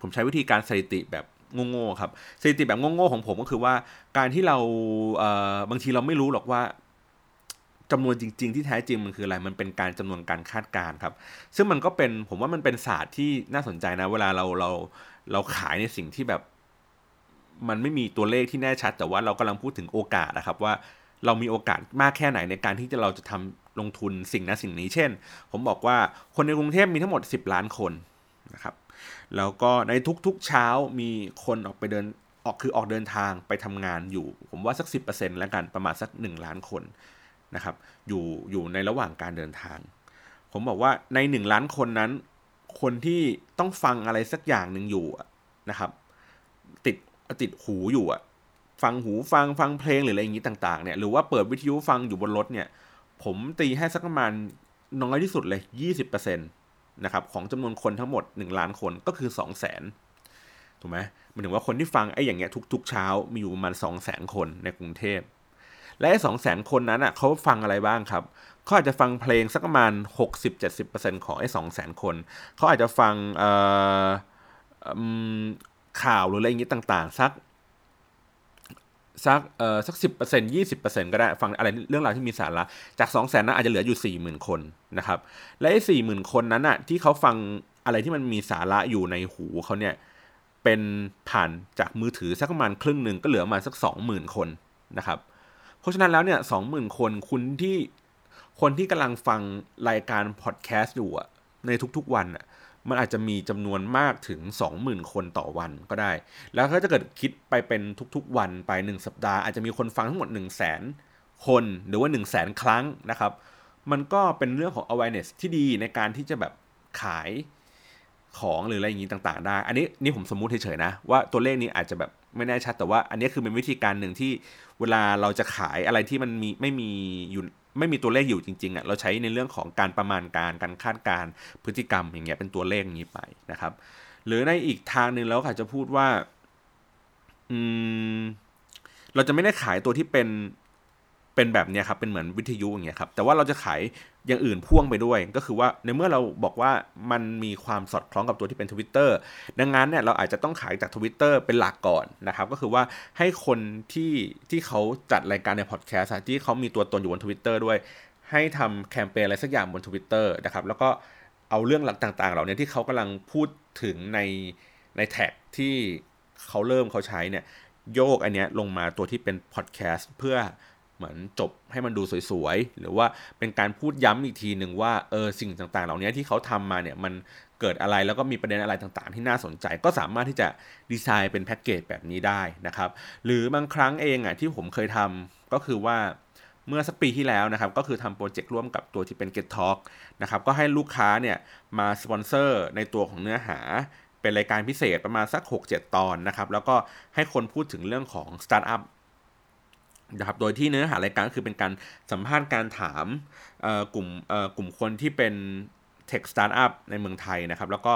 ผมใช้วิธีการสถิติแบบ โง่ๆครับสถิติแบบโง่ๆของผมก็คือว่าการที่เราเบางทีเราไม่รู้หรอกว่าจำนวนจริง ๆ ที่แท้จริงมันคืออะไร มันเป็นการจำนวนการคาดการณ์ครับ ซึ่งมันก็เป็นผมว่ามันเป็นศาสตร์ที่น่าสนใจนะ เวลาเราเราเราขายในสิ่งที่แบบ มันไม่มีตัวเลขที่แน่ชัด แต่ว่าเรากำลังพูดถึงโอกาสนะครับว่าเรามีโอกาสมากแค่ไหนในการที่จะเราจะทำลงทุนสิ่งนั้นสิ่งนี้ เช่น ผมบอกว่าคนในกรุงเทพมีทั้งหมด 10 ล้านคนนะครับ แล้วก็ในทุกๆเช้ามีคนออกไปเดินออกคือออกเดินทางไปทำงานอยู่ ผมว่าสัก 10%แล้วกันประมาณสัก 1 ล้านคนนะครับอยู่อยู่ในระหว่างการเดินทาง ผมบอกว่าใน 1 ล้านคนนั้น คนที่ต้องฟังอะไรสักอย่างหนึ่งอยู่นะครับ ติดติดหูอยู่อะฟังหูฟังฟังเพลงหรืออะไรอย่างนี้ต่างๆเนี่ยหรือว่าเปิดวิทยุฟังอยู่บนรถเนี่ย ผมตีให้สักประมาณน้อยที่สุดเลย 20%น นะครับของจำนวนคนทั้งหมด 1 ล้านคนก็คือ 2 0 0 0 0 0ถูกไหมมันถึงว่าคนที่ฟังไอ้อย่างเงี้ยทุกๆเช้ามีอยู่ประมาณ 2 0 0 0 0 0 คนในกรุงเทพ และไอ้สองแสนคนนั้นอะเขาฟังอะไรบ้างครับเขาอาจจะฟังเพลงสักประมาณ 60-70%ของไอ้สองแสนคนเขาอาจจะฟังข่าวหรืออะไรอย่างงี้ยต่างๆ สัก สักเอ่อสักสิบเปอร์เซ็นต์ยี่สิบเปอร์เซ็นต์ก็ได้ฟังอะไรเรื่องราวที่มีสาระจากสองแสนนั้นอาจจะเหลืออยู่สี่หมื่นคนนะครับ และไอ้สี่หมื่นคนนั้นอะที่เขาฟังอะไรที่มันมีสาระอยู่ในหูเขาเนี่ยเป็นผ่านจากมือถือสักประมาณครึ่งหนึ่งก็เหลือมาสักสองหมื่นคนนะครับ เพราะฉะนั้นแล้วเนี่ยสองหมื่นคนคุณที่คนที่กำลังฟังรายการพอดแคสต์อยู่อะในทุกๆวันอะ มันอาจจะมีจำนวนมากถึง 20,000 คนต่อวันก็ได้ แล้วถ้าจะเกิดคิดไปเป็นทุกๆวันไป 1 สัปดาห์อาจจะมีคนฟังทั้งหมด 1 0 0 0 0แสนคนหรือว่า 1 0 0 0 0แสนครั้งนะครับ มันก็เป็นเรื่องของ awareness ที่ดีในการที่จะแบบขายของหรืออะไรอย่างนี้ต่างๆ ได้ อันนี้นี่ผมสมมุติเฉยๆนะ ว่าตัวเลขนี้อาจจะแบบไม่แน่ชัดแต่ว่าอันนี้คือเป็นวิธีการหนึ่งที่เวลาเราจะขายอะไรที่มันมีไม่มีอยู่ ไม่มีตัวเลขอยู่จริงๆอะเราใช้ในเรื่องของการประมาณการการคาดการพฤติกรรมอย่างเงี้ยเป็นตัวเลขนี้ไปนะครับ หรือในอีกทางหนึ่งเราอาจจะพูดว่าอืมเราจะไม่ได้ขายตัวที่เป็น เป็นแบบนี้ครับเป็นเหมือนวิทยุอย่างเงี้ยครับแต่ว่าเราจะขายอย่างอื่นพ่วงไปด้วย ก็คือว่าในเมื่อเราบอกว่ามันมีความสอดคล้องกับตัวที่เป็นทวิตเตอร์ดังนั้นเนี่ยเราอาจจะต้องขายจากทวิตเตอร์เป็นหลักก่อนนะครับก็คือว่าให้คนที่ที่เขาจัดรายการในพอดแคสต์ที่เขามีตัวตนอยู่บนทวิตเตอร์ด้วย ให้ทำแคมเปญอะไรสักอย่างบนทวิตเตอร์นะครับแล้วก็เอาเรื่องหลักต่างๆเหล่านี้ที่เขากำลังพูดถึงในในแท็กที่เขาเริ่มเขาใช้เนี่ยโยกอันเนี้ยลงมาตัวที่เป็นพอดแคสต์เพื่อ เหมือนจบให้มันดูสวยๆ หรือว่าเป็นการพูดย้ำอีกทีหนึ่งว่าเออสิ่งต่างๆ เหล่านี้ที่เขาทำมาเนี่ยมันเกิดอะไรแล้วก็มีประเด็นอะไรต่างๆ ที่น่าสนใจ ก็สามารถที่จะดีไซน์เป็นแพ็กเกจแบบนี้ได้นะครับ หรือบางครั้งเองอะที่ผมเคยทำก็คือว่าเมื่อสักปีที่แล้วนะครับ ก็คือทำโปรเจกต์ร่วมกับตัวที่เป็น Get Talk นะครับ ก็ให้ลูกค้าเนี่ยมาสปอนเซอร์ในตัวของเนื้อหาเป็นรายการพิเศษประมาณสัก 6-7 ตอนนะครับ แล้วก็ให้คนพูดถึงเรื่องของสตาร์ทอัพ นะครับ โดยที่เนื้อหารายการก็คือเป็นการสัมภาษณ์การถามกลุ่มกลุ่มคนที่เป็นtech startup ในเมืองไทยนะครับ แล้วก็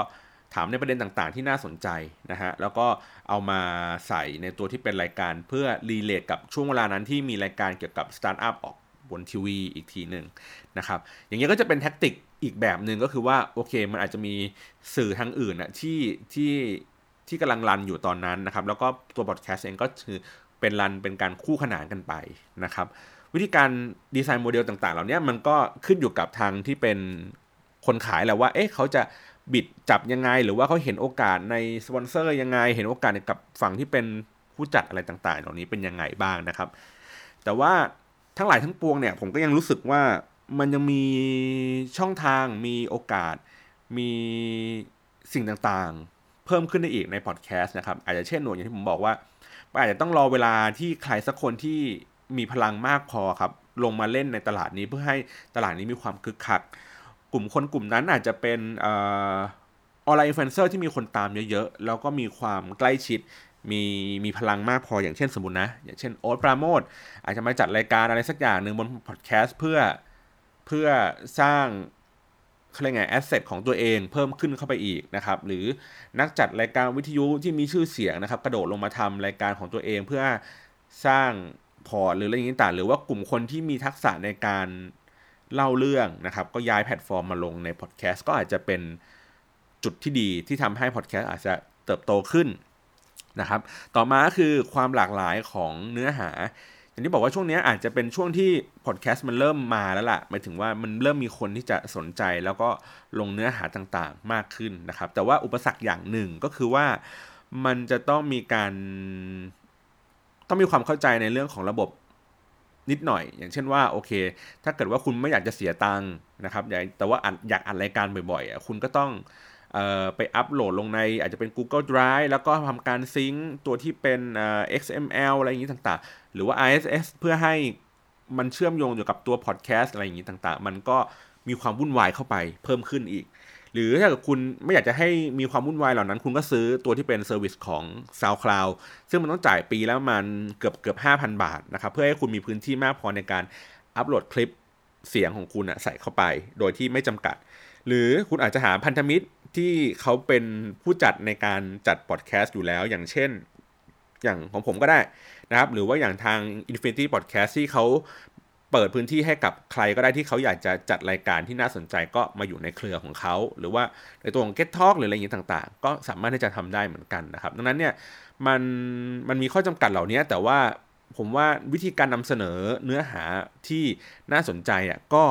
ถามในประเด็นต่างๆ ที่น่าสนใจนะฮะ แล้วก็เอามาใส่ในตัวที่เป็นรายการเพื่อ relate กับช่วงเวลานั้นที่มีรายการเกี่ยวกับสตาร์ทอัพออกบนทีวีอีกทีหนึ่งนะครับ อย่างเงี้ยก็จะเป็น tactic อีกแบบหนึ่งก็คือว่าโอเคมันอาจจะมีสื่อทางอื่นอะที่ที่ที่กำลัง run อยู่ตอนนั้นนะครับ แล้วก็ตัวพอดแคสต์เองก็คือ เป็น run เป็นการคู่ขนานกันไปนะครับ วิธีการดีไซน์โมเดลต่างๆ เหล่านี้มันก็ขึ้นอยู่กับทางที่เป็นคนขายแหละว่า เอ๊ะเขาจะบิดจับยังไง หรือว่าเขาเห็นโอกาสในสปอนเซอร์ยังไง เห็นโอกาสกับฝั่งที่เป็นผู้จัดอะไรต่างๆ เหล่านี้เป็นยังไงบ้างนะครับ แต่ว่าทั้งหลายทั้งปวงเนี่ยผมก็ยังรู้สึกว่ามันยังมีช่องทางมีโอกาสมีสิ่งต่างๆ เพิ่มขึ้นได้อีกในพอดแคสต์นะครับอาจจะเช่นหน่วยอย่างที่ผมบอกว่าอาจจะต้องรอเวลาที่ใครสักคนที่มีพลังมากพอครับลงมาเล่นในตลาดนี้เพื่อให้ตลาดนี้มีความคึกคัก กลุ่มคนกลุ่มนั้นอาจจะเป็น online influencer ที่มีคนตามเยอะๆ แล้วก็มีความใกล้ชิดมีมีพลังมากพออย่างเช่นสมมตินะ อย่างเช่นโอ๊ตปราโมทอาจจะมาจัดรายการอะไรสักอย่างหนึ่งบนพอดแคสต์เพื่อเพื่อสร้าง เขาเรียกไง asset ของตัวเองเพิ่มขึ้นเข้าไปอีกนะครับหรือนักจัดรายการวิทยุที่มีชื่อเสียงนะครับกระโดดลงมาทำรายการของตัวเองเพื่อสร้าง port หรืออะไรอย่างนี้ต่างหรือว่ากลุ่มคนที่มีทักษะในการเล่าเรื่องนะครับ ก็ย้ายแพลตฟอร์มมาลงในพอดแคสต์ก็อาจจะเป็นจุดที่ดีที่ทำให้พอดแคสต์อาจจะเติบโตขึ้นนะครับ ต่อมาคือความหลากหลายของเนื้อหา อย่างที่บอกว่าช่วงนี้อาจจะเป็นช่วงที่พอดแคสต์มันเริ่มมาแล้วล่ะหมายถึงว่ามันเริ่มมีคนที่จะสนใจแล้วก็ลงเนื้อหาต่างๆมากขึ้นนะครับ แต่ว่าอุปสรรคอย่างหนึ่งก็คือว่ามันจะต้องมีการต้องมีความเข้าใจในเรื่องของระบบนิดหน่อย อย่างเช่นว่าโอเค ถ้าเกิดว่าคุณไม่อยากจะเสียตังค์นะครับแต่ว่าอยากอัดรายการบ่อยๆคุณก็ต้อง ไปอัปโหลดลงในอาจจะเป็น Google Drive แล้วก็ทำการซิงค์ตัวที่เป็น XML อะไรอย่างนี้ต่างๆ หรือว่า ISS เพื่อให้มันเชื่อมโยงอยู่กับตัวพอดแคสต์อะไรอย่างนี้ต่างๆ มันก็มีความวุ่นวายเข้าไปเพิ่มขึ้นอีก หรือถ้าเกิดคุณไม่อยากจะให้มีความวุ่นวายเหล่านั้น คุณก็ซื้อตัวที่เป็น service ของ SoundCloud ซึ่งมันต้องจ่ายปีแล้วมันเกือบเกือบ5,000 บาทนะครับ เพื่อให้คุณมีพื้นที่มากพอในการอัปโหลดคลิปเสียงของคุณใส่เข้าไป โดยที่ไม่จำกัด หรือคุณอาจจะหาพันธมิตร ที่เขาเป็นผู้จัดในการจัดพอดแคสต์อยู่แล้ว อย่างเช่น อย่างของผมก็ได้นะครับ หรือว่าอย่างทาง Infinity Podcast ที่เขาเปิดพื้นที่ให้กับใครก็ได้ที่เขาอยากจะจัดรายการที่น่าสนใจก็มาอยู่ในเครือของเขา หรือว่าในตัวของ Get Talk หรืออะไรอย่างนี้ต่างๆ ก็สามารถที่จะทำได้เหมือนกันนะครับ ดังนั้นเนี่ยมันมันมีข้อจำกัดเหล่านี้แต่ว่าผมว่าวิธีการนำเสนอเนื้อหาที่น่าสนใจอะก็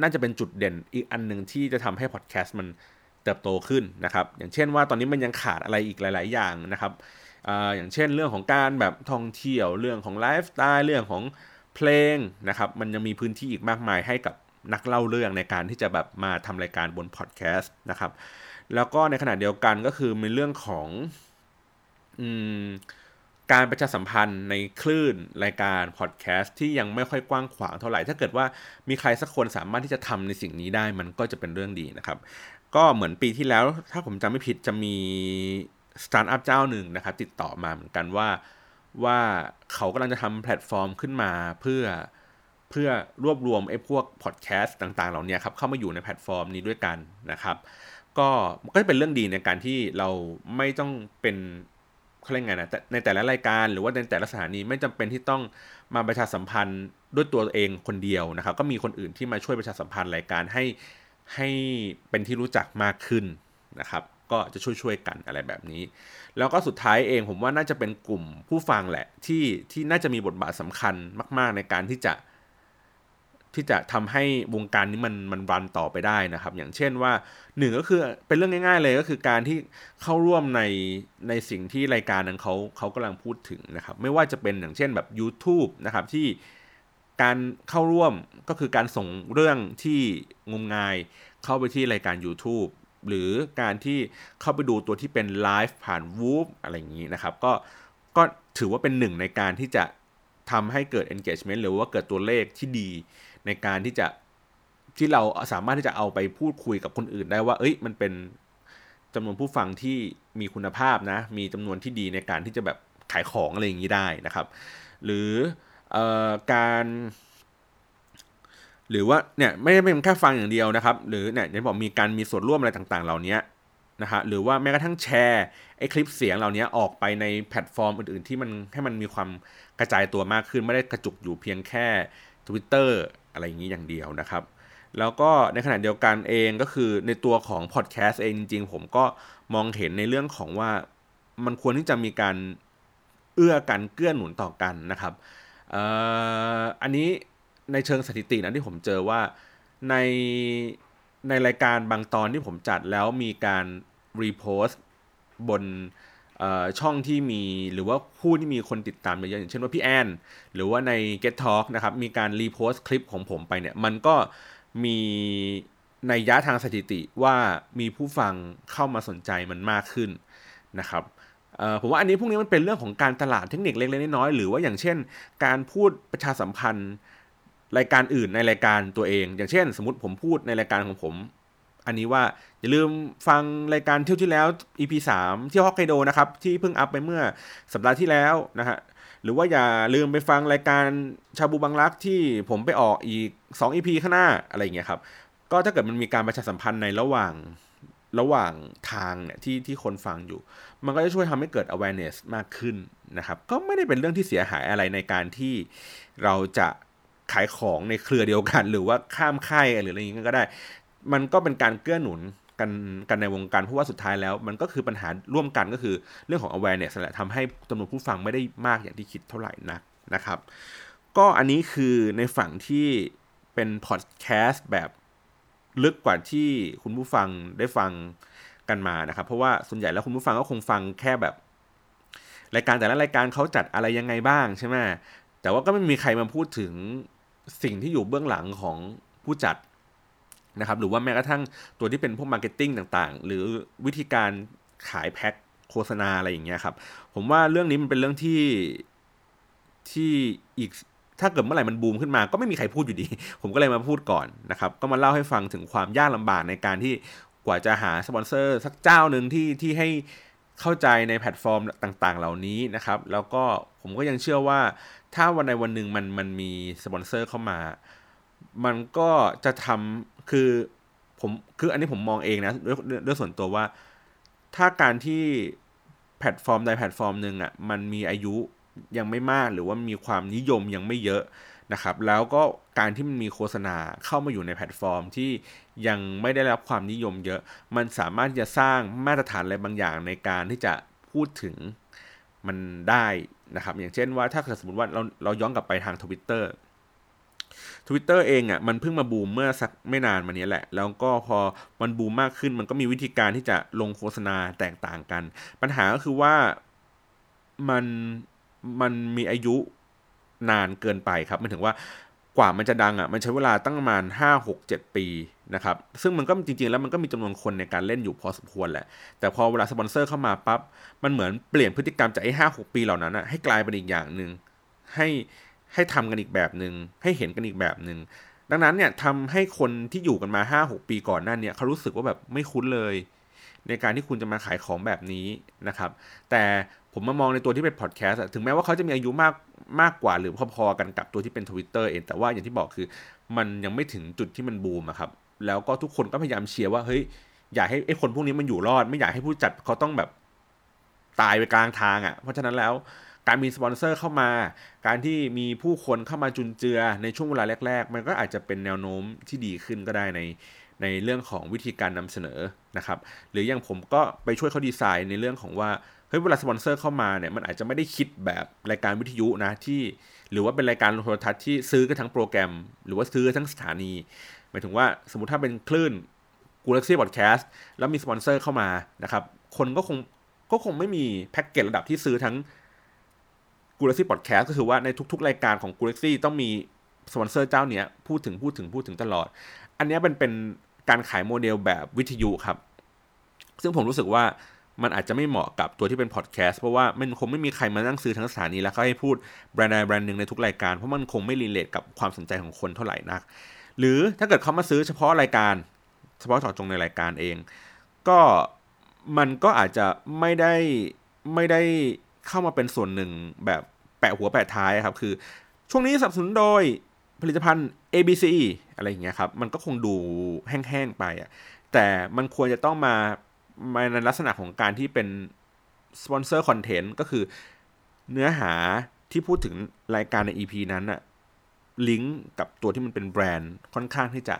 น่าจะเป็นจุดเด่นอีกอันหนึ่งที่จะทำให้พอดแคสต์มัน เติบโตขึ้นนะครับ อย่างเช่นว่าตอนนี้มันยังขาดอะไรอีกหลาย ๆ อย่างนะครับออย่างเช่นเรื่องของการแบบท่องเที่ยวเรื่องของไลฟ์สไตล์เรื่องของเพลงนะครับมันยังมีพื้นที่อีกมากมายให้กับนักเล่าเรื่องในการที่จะแบบมาทำรายการบนพอดแคสต์นะครับแล้วก็ในขณะเดียวกันก็คือมีเรื่องของอการประชาสัมพันธ์ในคลื่นรายการพอดแคสต์ที่ยังไม่ค่อยกว้างขวางเท่าไหร่ ถ้าเกิดว่ามีใครสักคนสามารถที่จะทำในสิ่งนี้ได้มันก็จะเป็นเรื่องดีนะครับ ก็เหมือนปีที่แล้ว ถ้าผมจำไม่ผิดจะมีสตาร์ทอัพเจ้าหนึ่งนะครับ ติดต่อมาเหมือนกันว่าว่าเขากำลังจะทำแพลตฟอร์มขึ้นมาเพื่อเพื่อรวบรวมไอ้พวกพอดแคสต์ต่างๆ เหล่านี้ครับเข้ามาอยู่ในแพลตฟอร์มนี้ด้วยกันนะครับ ก็ก็จะเป็นเรื่องดีในการที่เราไม่ต้องเป็นเขาเรียกไงนะในแต่ละรายการหรือว่าในแต่ละสถานีไม่จำเป็นที่ต้องมาประชาสัมพันธ์ด้วยตัวเองคนเดียวนะครับ ก็มีคนอื่นที่มาช่วยประชาสัมพันธ์รายการให้ ให้เป็นที่รู้จักมากขึ้นนะครับ ก็จะช่วยๆกันอะไรแบบนี้ แล้วก็สุดท้ายเองผมว่าน่าจะเป็นกลุ่มผู้ฟังแหละ ที่ที่น่าจะมีบทบาทสำคัญมาก ๆ ในการที่จะที่จะทำให้วงการนี้มันมันรันต่อไปได้นะครับ อย่างเช่นว่าหนึ่งก็คือเป็นเรื่องง่าย ๆ เลยก็คือการที่เข้าร่วมในในสิ่งที่รายการนั้นเขาเขากำลังพูดถึงนะครับ ไม่ว่าจะเป็นอย่างเช่นแบบ YouTube นะครับที่ การเข้าร่วมก็คือการส่งเรื่องที่งมงายเข้าไปที่รายการ YouTube หรือการที่เข้าไปดูตัวที่เป็นไลฟ์ผ่านวูฟอะไรอย่างนี้นะครับ ก็ก็ถือว่าเป็นหนึ่งในการที่จะทำให้เกิด engagement หรือว่าเกิดตัวเลขที่ดี ในการที่จะที่เราสามารถที่จะเอาไปพูดคุยกับคนอื่นได้ว่า เอ้ย มันเป็นจำนวนผู้ฟังที่มีคุณภาพนะ มีจำนวนที่ดีในการที่จะแบบขายของอะไรอย่างนี้ได้นะครับ หรืออ การหรือว่าเนี่ยไม่ได้เป็นแค่ฟังอย่างเดียวนะครับ หรือเนี่ยอย่างบอกมีการมีส่วนร่วมอะไรต่างๆ เหล่านี้นะฮะหรือว่าแม้กระทั่งแชร์ไอ้คลิปเสียงเหล่านี้ออกไปในแพลตฟอร์มอื่นๆ ที่มันให้มันมีความกระจายตัวมากขึ้น ไม่ได้กระจุกอยู่เพียงแค่ Twitter อะไรอย่างนี้อย่างเดียวนะครับ แล้วก็ในขณะเดียวกันเองก็คือในตัวของพอดแคสต์เองจริงๆ ผมก็มองเห็นในเรื่องของว่ามันควรที่จะมีการเอื้อกันเกื้อหนุนต่อกันนะครับ อันนี้ในเชิงสถิตินะที่ผมเจอว่าในในรายการบางตอนที่ผมจัดแล้วมีการรีโพสต์บนช่องที่มีหรือว่าผู้ที่มีคนติดตามเยอะอย่างเช่นว่าพี่แอนหรือว่าใน Get Talk นะครับ มีการรีโพสต์คลิปของผมไปเนี่ย มันก็มีในยะทางสถิติว่ามีผู้ฟังเข้ามาสนใจมันมากขึ้นนะครับ ผมว่าอันนี้พวกนี้มันเป็นเรื่องของการตลาดเทคนิคเล็กๆน้อยๆหรือว่าอย่างเช่น การพูดประชาสัมพันธ์รายการอื่นในรายการตัวเอง อย่างเช่น สมมติผมพูดในรายการของผม อันนี้ว่าอย่าลืมฟังรายการเที่ยวที่แล้ว EP 3เที่ยวฮอกไกโดนะครับที่เพิ่งอัพไปเมื่อสัปดาห์ที่แล้วนะฮะหรือว่าอย่าลืมไปฟังรายการชาบูบังรักที่ผมไปออกอีก 2 EP ข้างหน้าอะไรอย่างเงี้ยครับก็ถ้าเกิดมันมีการประชาสัมพันธ์ในระหว่าง ระหว่างทางเนี่ยที่ที่คนฟังอยู่ มันก็จะช่วยทำให้เกิด awareness มากขึ้นนะครับ ก็ไม่ได้เป็นเรื่องที่เสียหายอะไรในการที่เราจะขายของในเครือเดียวกัน หรือว่าข้ามค่ายหรืออะไรอย่างนี้ก็ได้ มันก็เป็นการเกื้อหนุนกันกันในวงการเพราะว่าสุดท้ายแล้ว มันก็คือปัญหาร่วมกันก็คือเรื่องของ awareness แหละทำให้จำนวนผู้ฟังไม่ได้มากอย่างที่คิดเท่าไหร่นักนะครับ ก็อันนี้คือในฝั่งที่เป็นพอดแคสต์แบบ ลึกกว่าที่คุณผู้ฟังได้ฟังกันมานะครับ เพราะว่าส่วนใหญ่แล้วคุณผู้ฟังก็คงฟังแค่แบบ รายการแต่ละรายการเขาจัดอะไรยังไงบ้างใช่ไหมแต่ว่าก็ไม่มีใครมาพูดถึงสิ่งที่อยู่เบื้องหลังของผู้จัดนะครับ หรือว่าแม้กระทั่งตัวที่เป็นพวก marketing ต่างๆ หรือวิธีการขายแพ็คโฆษณาอะไรอย่างเงี้ยครับ ผมว่าเรื่องนี้มันเป็นเรื่องที่ที่อีก ถ้าเกิดเมื่อไหร่มันบูมขึ้นมาก็ไม่มีใครพูดอยู่ดี ผมก็เลยมาพูดก่อนนะครับก็มาเล่าให้ฟังถึงความยากลำบากในการที่กว่าจะหาสปอนเซอร์สักเจ้าหนึ่งที่ที่ให้เข้าใจในแพลตฟอร์มต่างๆ เหล่านี้นะครับ แล้วก็ผมก็ยังเชื่อว่าถ้าวันในวันหนึ่งมันมันมีสปอนเซอร์เข้ามา มันก็จะทำคือผมคืออันนี้ผมมองเองนะด้วยด้วยส่วนตัวว่า ถ้าการที่แพลตฟอร์มใดแพลตฟอร์มหนึ่งอะมันมีอายุ ยังไม่มากหรือว่ามีความนิยมยังไม่เยอะนะครับ แล้วก็การที่มันมีโฆษณาเข้ามาอยู่ในแพลตฟอร์มที่ยังไม่ได้รับความนิยมเยอะ มันสามารถจะสร้างมาตรฐานอะไรบางอย่างในการที่จะพูดถึงมันได้นะครับ อย่างเช่นว่าถ้าเกิดสมมติว่าเราเราย้อนกลับไปทางทวิตเตอร์ทวิตเตอร์เองอะมันเพิ่งมาบูมเมื่อสักไม่นานมานี้แหละ แล้วก็พอมันบูมมากขึ้นมันก็มีวิธีการที่จะลงโฆษณาแตกต่างกัน ปัญหาก็คือว่ามัน มันมีอายุนานเกินไปครับมันถึงว่ากว่ามันจะดังอะมันใช้เวลาตั้งประมาณห้าหกเจ็ดปีนะครับซึ่งมันก็จริงๆ แล้วมันก็มีจำนวนคนในการเล่นอยู่พอสมควรแหละ แต่พอเวลาสปอนเซอร์เข้ามาปั๊บมันเหมือนเปลี่ยนพฤติกรรมจากไอ้ห้าหกปีเหล่านั้นอะให้กลายเป็นอีกอย่างหนึ่งให้ให้ทำกันอีกแบบหนึ่งให้เห็นกันอีกแบบหนึ่งดังนั้นเนี่ยทำให้คนที่อยู่กันมาห้าหกปีก่อนนั่นเนี่ยเขารู้สึกว่าแบบไม่คุ้นเลย ในการที่คุณจะมาขายของแบบนี้นะครับ แต่ ผมมามองในตัวที่เป็นพอดแคสต์ถึงแม้ว่าเขาจะมีอายุมากมากกว่าหรือพอๆกันกับตัวที่เป็นทวิตเตอร์เอง แต่ว่าอย่างที่บอกคือ มันยังไม่ถึงจุดที่มันบูมครับ แล้วก็ทุกคนก็พยายามเชียร์ว่าเฮ้ยอยากให้ไอ้คนพวกนี้มันอยู่รอด ไม่อยากให้ผู้จัดเขาต้องแบบตายไปกลางทางอะ่ะ เพราะฉะนั้นแล้วการมีสปอนเซอร์เข้ามา การที่มีผู้คนเข้ามาจุนเจือในช่วงเวลาแรก ๆ มันก็อาจจะเป็นแนวโน้มที่ดีขึ้นก็ได้ในในเรื่องของวิธีการนำเสนอนะครับ หรืออย่างผมก็ไปช่วยเขาดีไซน์ในเรื่องของว่า เฮ้ยเวลาสปอนเซอร์เข้ามาเนี่ยมันอาจจะไม่ได้คิดแบบรายการวิทยุนะที่หรือว่าเป็นรายการโทรทัศน์ที่ซื้อกันทั้งโปรแกรม หรือว่าซื้อทั้งสถานีหมายถึงว่าสมมติถ้าเป็นคลื่นกูเล็กซี่พอดแคสต์แล้วมีสปอนเซอร์เข้ามานะครับ คนก็คงก็คงไม่มีแพ็กเกจระดับที่ซื้อทั้งกูเล็กซี่พอดแคสต์ก็คือว่าในทุก ๆ รายการของกูเล็กซี่ต้องมีสปอนเซอร์เจ้าเนี้ยพูดถึงพูดถึงพูดถึงตลอด อันนี้เป็นเป็นการขายโมเดลแบบวิทยุครับ ซึ่งผมรู้สึกว่า มันอาจจะไม่เหมาะกับตัวที่เป็นพอดแคสต์เพราะว่ามันคงไม่มีใครมานั่งซื้อทั้งสถานีแล้วก็ให้พูดแบรนด์ใดแบรนด์หนึ่งในทุกรายการเพราะมันคงไม่รีเลทกับความสนใจของคนเท่าไหร่นัก หรือถ้าเกิดเขามาซื้อเฉพาะรายการ เฉพาะเจาะจงในรายการเอง ก็มันก็อาจจะไม่ได้ไม่ได้เข้ามาเป็นส่วนหนึ่งแบบแปะหัวแปะท้ายครับคือช่วงนี้สนับสนุนโดยผลิตภัณฑ์ ABC อะไรอย่างเงี้ยครับ มันก็คงดูแห้งๆไปอะ แต่มันควรจะต้องมามา ในลักษณะของการที่เป็นsponsor content ก็คือเนื้อหาที่พูดถึงรายการใน EP นั้นอะลิงก์กับตัวที่มันเป็นแบรนด์ค่อนข้างที่จะ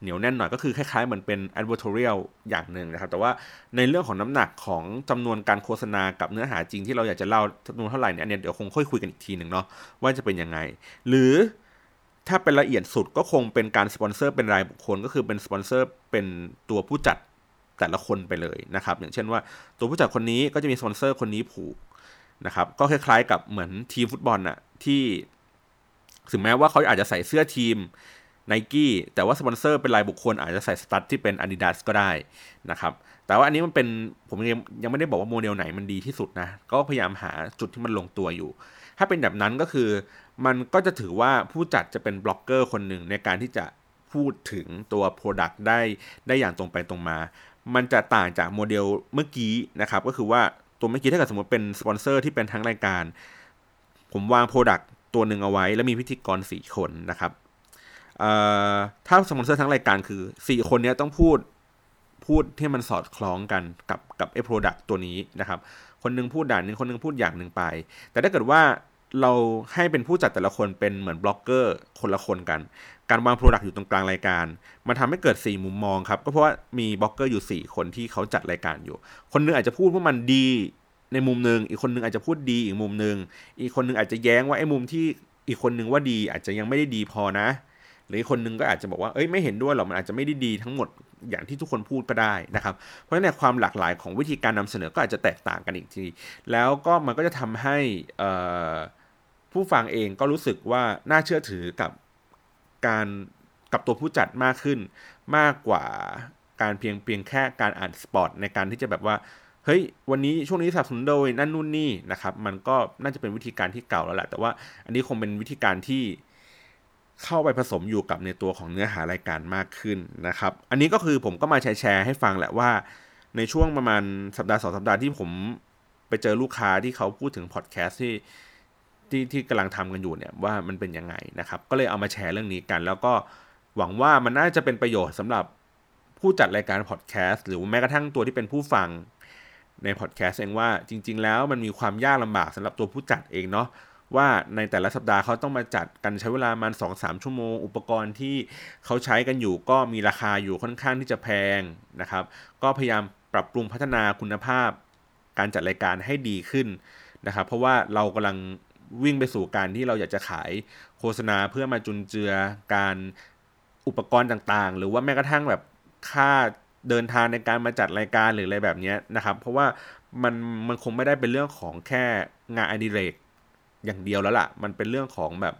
เหนียวแน่นหน่อยก็คือคล้ายๆเหมือนเป็น advertorial อย่างหนึ่งนะครับ แต่ว่าในเรื่องของน้ำหนักของจำนวนการโฆษณากับเนื้อหาจริงที่เราอยากจะเล่าจำนวนเท่าไหร่เนี่ยอันนี้เดี๋ยวคงค่อยคุยกันอีกทีหนึ่งเนาะว่าจะเป็นยังไง หรือถ้าเป็นละเอียดสุดก็คงเป็นการสปอนเซอร์เป็นรายบุคคลก็คือเป็นสปอนเซอร์เป็นตัวผู้จัด แต่ละคนไปเลยนะครับ อย่างเช่นว่าตัวผู้จัดคนนี้ก็จะมีสปอนเซอร์คนนี้ผูกนะครับ ก็คล้ายๆกับเหมือนทีมฟุตบอลอะที่ถึงแม้ว่าเขาอาจจะใส่เสื้อทีมไนกี้แต่ว่าสปอนเซอร์เป็นรายบุคคลอาจจะใส่สตั๊ดที่เป็น Adidas ก็ได้นะครับแต่ว่าอันนี้มันเป็นผมยังยังไม่ได้บอกว่าโมเดลไหนมันดีที่สุดนะ ก็พยายามหาจุดที่มันลงตัวอยู่ ถ้าเป็นแบบนั้นก็คือ มันก็จะถือว่าผู้จัดจะเป็นบล็อกเกอร์คนหนึ่งในการที่จะพูดถึงตัว Product ได้ได้อย่างตรงไปตรงมา มันจะต่างจากโมเดลเมื่อกี้นะครับ ก็คือว่าตัวเมื่อกี้ถ้าเกิดสมมติเป็นสปอนเซอร์ที่เป็นทั้งรายการ ผมวาง Product ตัวหนึ่งเอาไว้ แล้วมีพิธีกรสี่คนนะครับถ้าสปอนเซอร์ทั้งรายการคือสี่คนนี้ต้องพูดพูดที่มันสอดคล้องกันกับกับไอ้ product ตัวนี้นะครับ คนนึงพูดด้านหนึ่งคนนึงพูดอย่างหนึ่งไป แต่ถ้าเกิดว่า เราให้เป็นผู้จัดแต่ละคนเป็นเหมือนบล็อกเกอร์คนละคนกัน การวาง product อยู่ตรงกลางรายการ มันทำให้เกิด 4 มุมมองครับ ก็เพราะว่ามีบล็อกเกอร์อยู่ 4 คนที่เขาจัดรายการอยู่ คนนึงอาจจะพูดว่ามันดีในมุมหนึ่งอีกคนนึงอาจจะพูดดีอีกมุมหนึ่งอีกคนนึงอาจจะแย้งว่าไอ้มุมที่อีกคนนึงว่าดีอาจจะยังไม่ได้ดีพอนะ หรือคนนึงก็อาจจะบอกว่าเอ้ยไม่เห็นด้วยหรอกมันอาจจะไม่ได้ดีทั้งหมดอย่างที่ทุกคนพูดก็ได้นะครับ เพราะฉะนั้นความหลากหลายของวิธีการนำเสนอก็อาจจะแตกต่างกันอีกที แล้วก็มันก็จะทำให้ ผู้ฟังเองก็รู้สึกว่าน่าเชื่อถือกับการกับตัวผู้จัดมากขึ้น มากกว่าการเพียงเพียงแค่การอ่านสปอตในการที่จะแบบว่าเฮ้ยวันนี้ช่วงนี้สนับสนุนโดยนั่นนู่นนี่นะครับ มันก็น่าจะเป็นวิธีการที่เก่าแล้วแหละแต่ว่าอันนี้คงเป็นวิธีการที่เข้าไปผสมอยู่กับในตัวของเนื้อหารายการมากขึ้นนะครับ อันนี้ก็คือผมก็มาแชร์ให้ฟังแหละว่า ในช่วงประมาณสัปดาห์สองสัปดาห์ที่ผมไปเจอลูกค้าที่เขาพูดถึงพอดแคสต์ที่ ที่ที่กำลังทำกันอยู่เนี่ยว่ามันเป็นยังไงนะครับ ก็เลยเอามาแชร์เรื่องนี้กัน แล้วก็หวังว่ามันน่าจะเป็นประโยชน์สำหรับผู้จัดรายการพอดแคสต์หรือแม้กระทั่งตัวที่เป็นผู้ฟังในพอดแคสต์เองว่าจริง ๆ แล้วมันมีความยากลำบากสำหรับตัวผู้จัดเองเนาะว่าในแต่ละสัปดาห์เขาต้องมาจัดกันใช้เวลามันสองสามชั่วโมง อุปกรณ์ที่เขาใช้กันอยู่ก็มีราคาอยู่ค่อนข้างที่จะแพงนะครับ ก็พยายามปรับปรุงพัฒนาคุณภาพ การจัดรายการให้ดีขึ้นนะครับ เพราะว่าเรากำลัง วิ่งไปสู่การที่เราอยากจะขายโฆษณาเพื่อมาจุนเจือการอุปกรณ์ต่างๆ หรือว่าแม้กระทั่งแบบค่าเดินทางในการมาจัดรายการหรืออะไรแบบนี้นะครับ เพราะว่ามันมันคงไม่ได้เป็นเรื่องของแค่งานอดิเรกอย่างเดียวแล้วล่ะ มันเป็นเรื่องของแบบ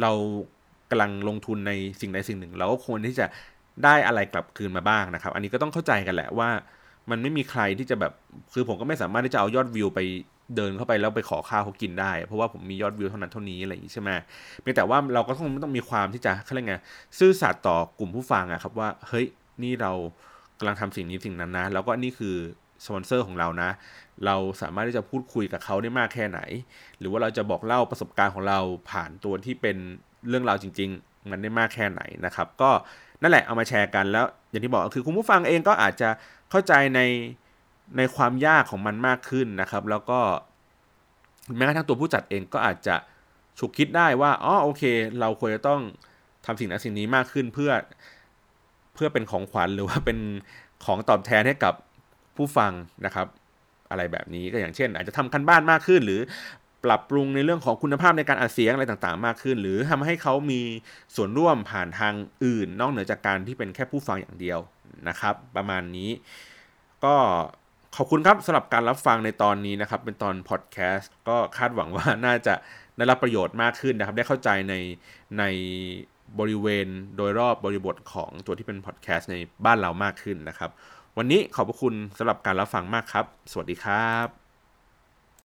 เรากำลังลงทุนในสิ่งใดสิ่งหนึ่ง เราก็ควรที่จะได้อะไรกลับคืนมาบ้างนะครับ อันนี้ก็ต้องเข้าใจกันแหละว่า มันไม่มีใครที่จะแบบ คือผมก็ไม่สามารถที่จะเอายอดวิวไป เดินเข้าไปแล้วไปขอข้าวเขากินได้ เพราะว่าผมมียอดวิวเท่านั้นเท่านี้อะไรอย่างนี้ใช่ไหมเพียงแต่ว่าเราก็ต้องต้องมีความที่จะเขาเรียกไงซื่อสัตย์ต่อกลุ่มผู้ฟังอะครับว่าเฮ้ยนี่เรากำลังทำสิ่งนี้สิ่งนั้นนะ แล้วก็นี่คือสปอนเซอร์ของเรานะ เราสามารถที่จะพูดคุยกับเขาได้มากแค่ไหน หรือว่าเราจะบอกเล่าประสบการณ์ของเราผ่านตัวที่เป็นเรื่องราวจริง ๆ มันได้มากแค่ไหนนะครับ ก็นั่นแหละเอามาแชร์กันแล้ว อย่างที่บอกคือคุณผู้ฟังเองก็อาจจะเข้าใจใน ในความยากของมันมากขึ้นนะครับ แล้วก็แม้กระทั่งตัวผู้จัดเองก็อาจจะฉุกคิดได้ว่าอ๋อโอเค เราควรจะต้องทำสิ่งนั้นสิ่งนี้มากขึ้นเพื่อเพื่อเป็นของขวัญหรือว่าเป็นของตอบแทนให้กับผู้ฟังนะครับ อะไรแบบนี้ก็อย่างเช่น อาจจะทำคันบ้านมากขึ้น หรือปรับปรุงในเรื่องของคุณภาพในการอัดเสียงอะไรต่างๆ มากขึ้น หรือทำให้เขามีส่วนร่วมผ่านทางอื่น นอกเหนือจากการที่เป็นแค่ผู้ฟังอย่างเดียวนะครับ ประมาณนี้ก็ ขอบคุณครับสำหรับการรับฟังในตอนนี้นะครับ เป็นตอนพอดแคสต์ก็คาดหวังว่าน่าจะได้รับประโยชน์มากขึ้นนะครับ ได้เข้าใจในในบริเวณโดยรอบบริบทของตัวที่เป็นพอดแคสต์ในบ้านเรามากขึ้นนะครับ วันนี้ขอบพระคุณสำหรับการรับฟังมากครับ สวัสดีครับ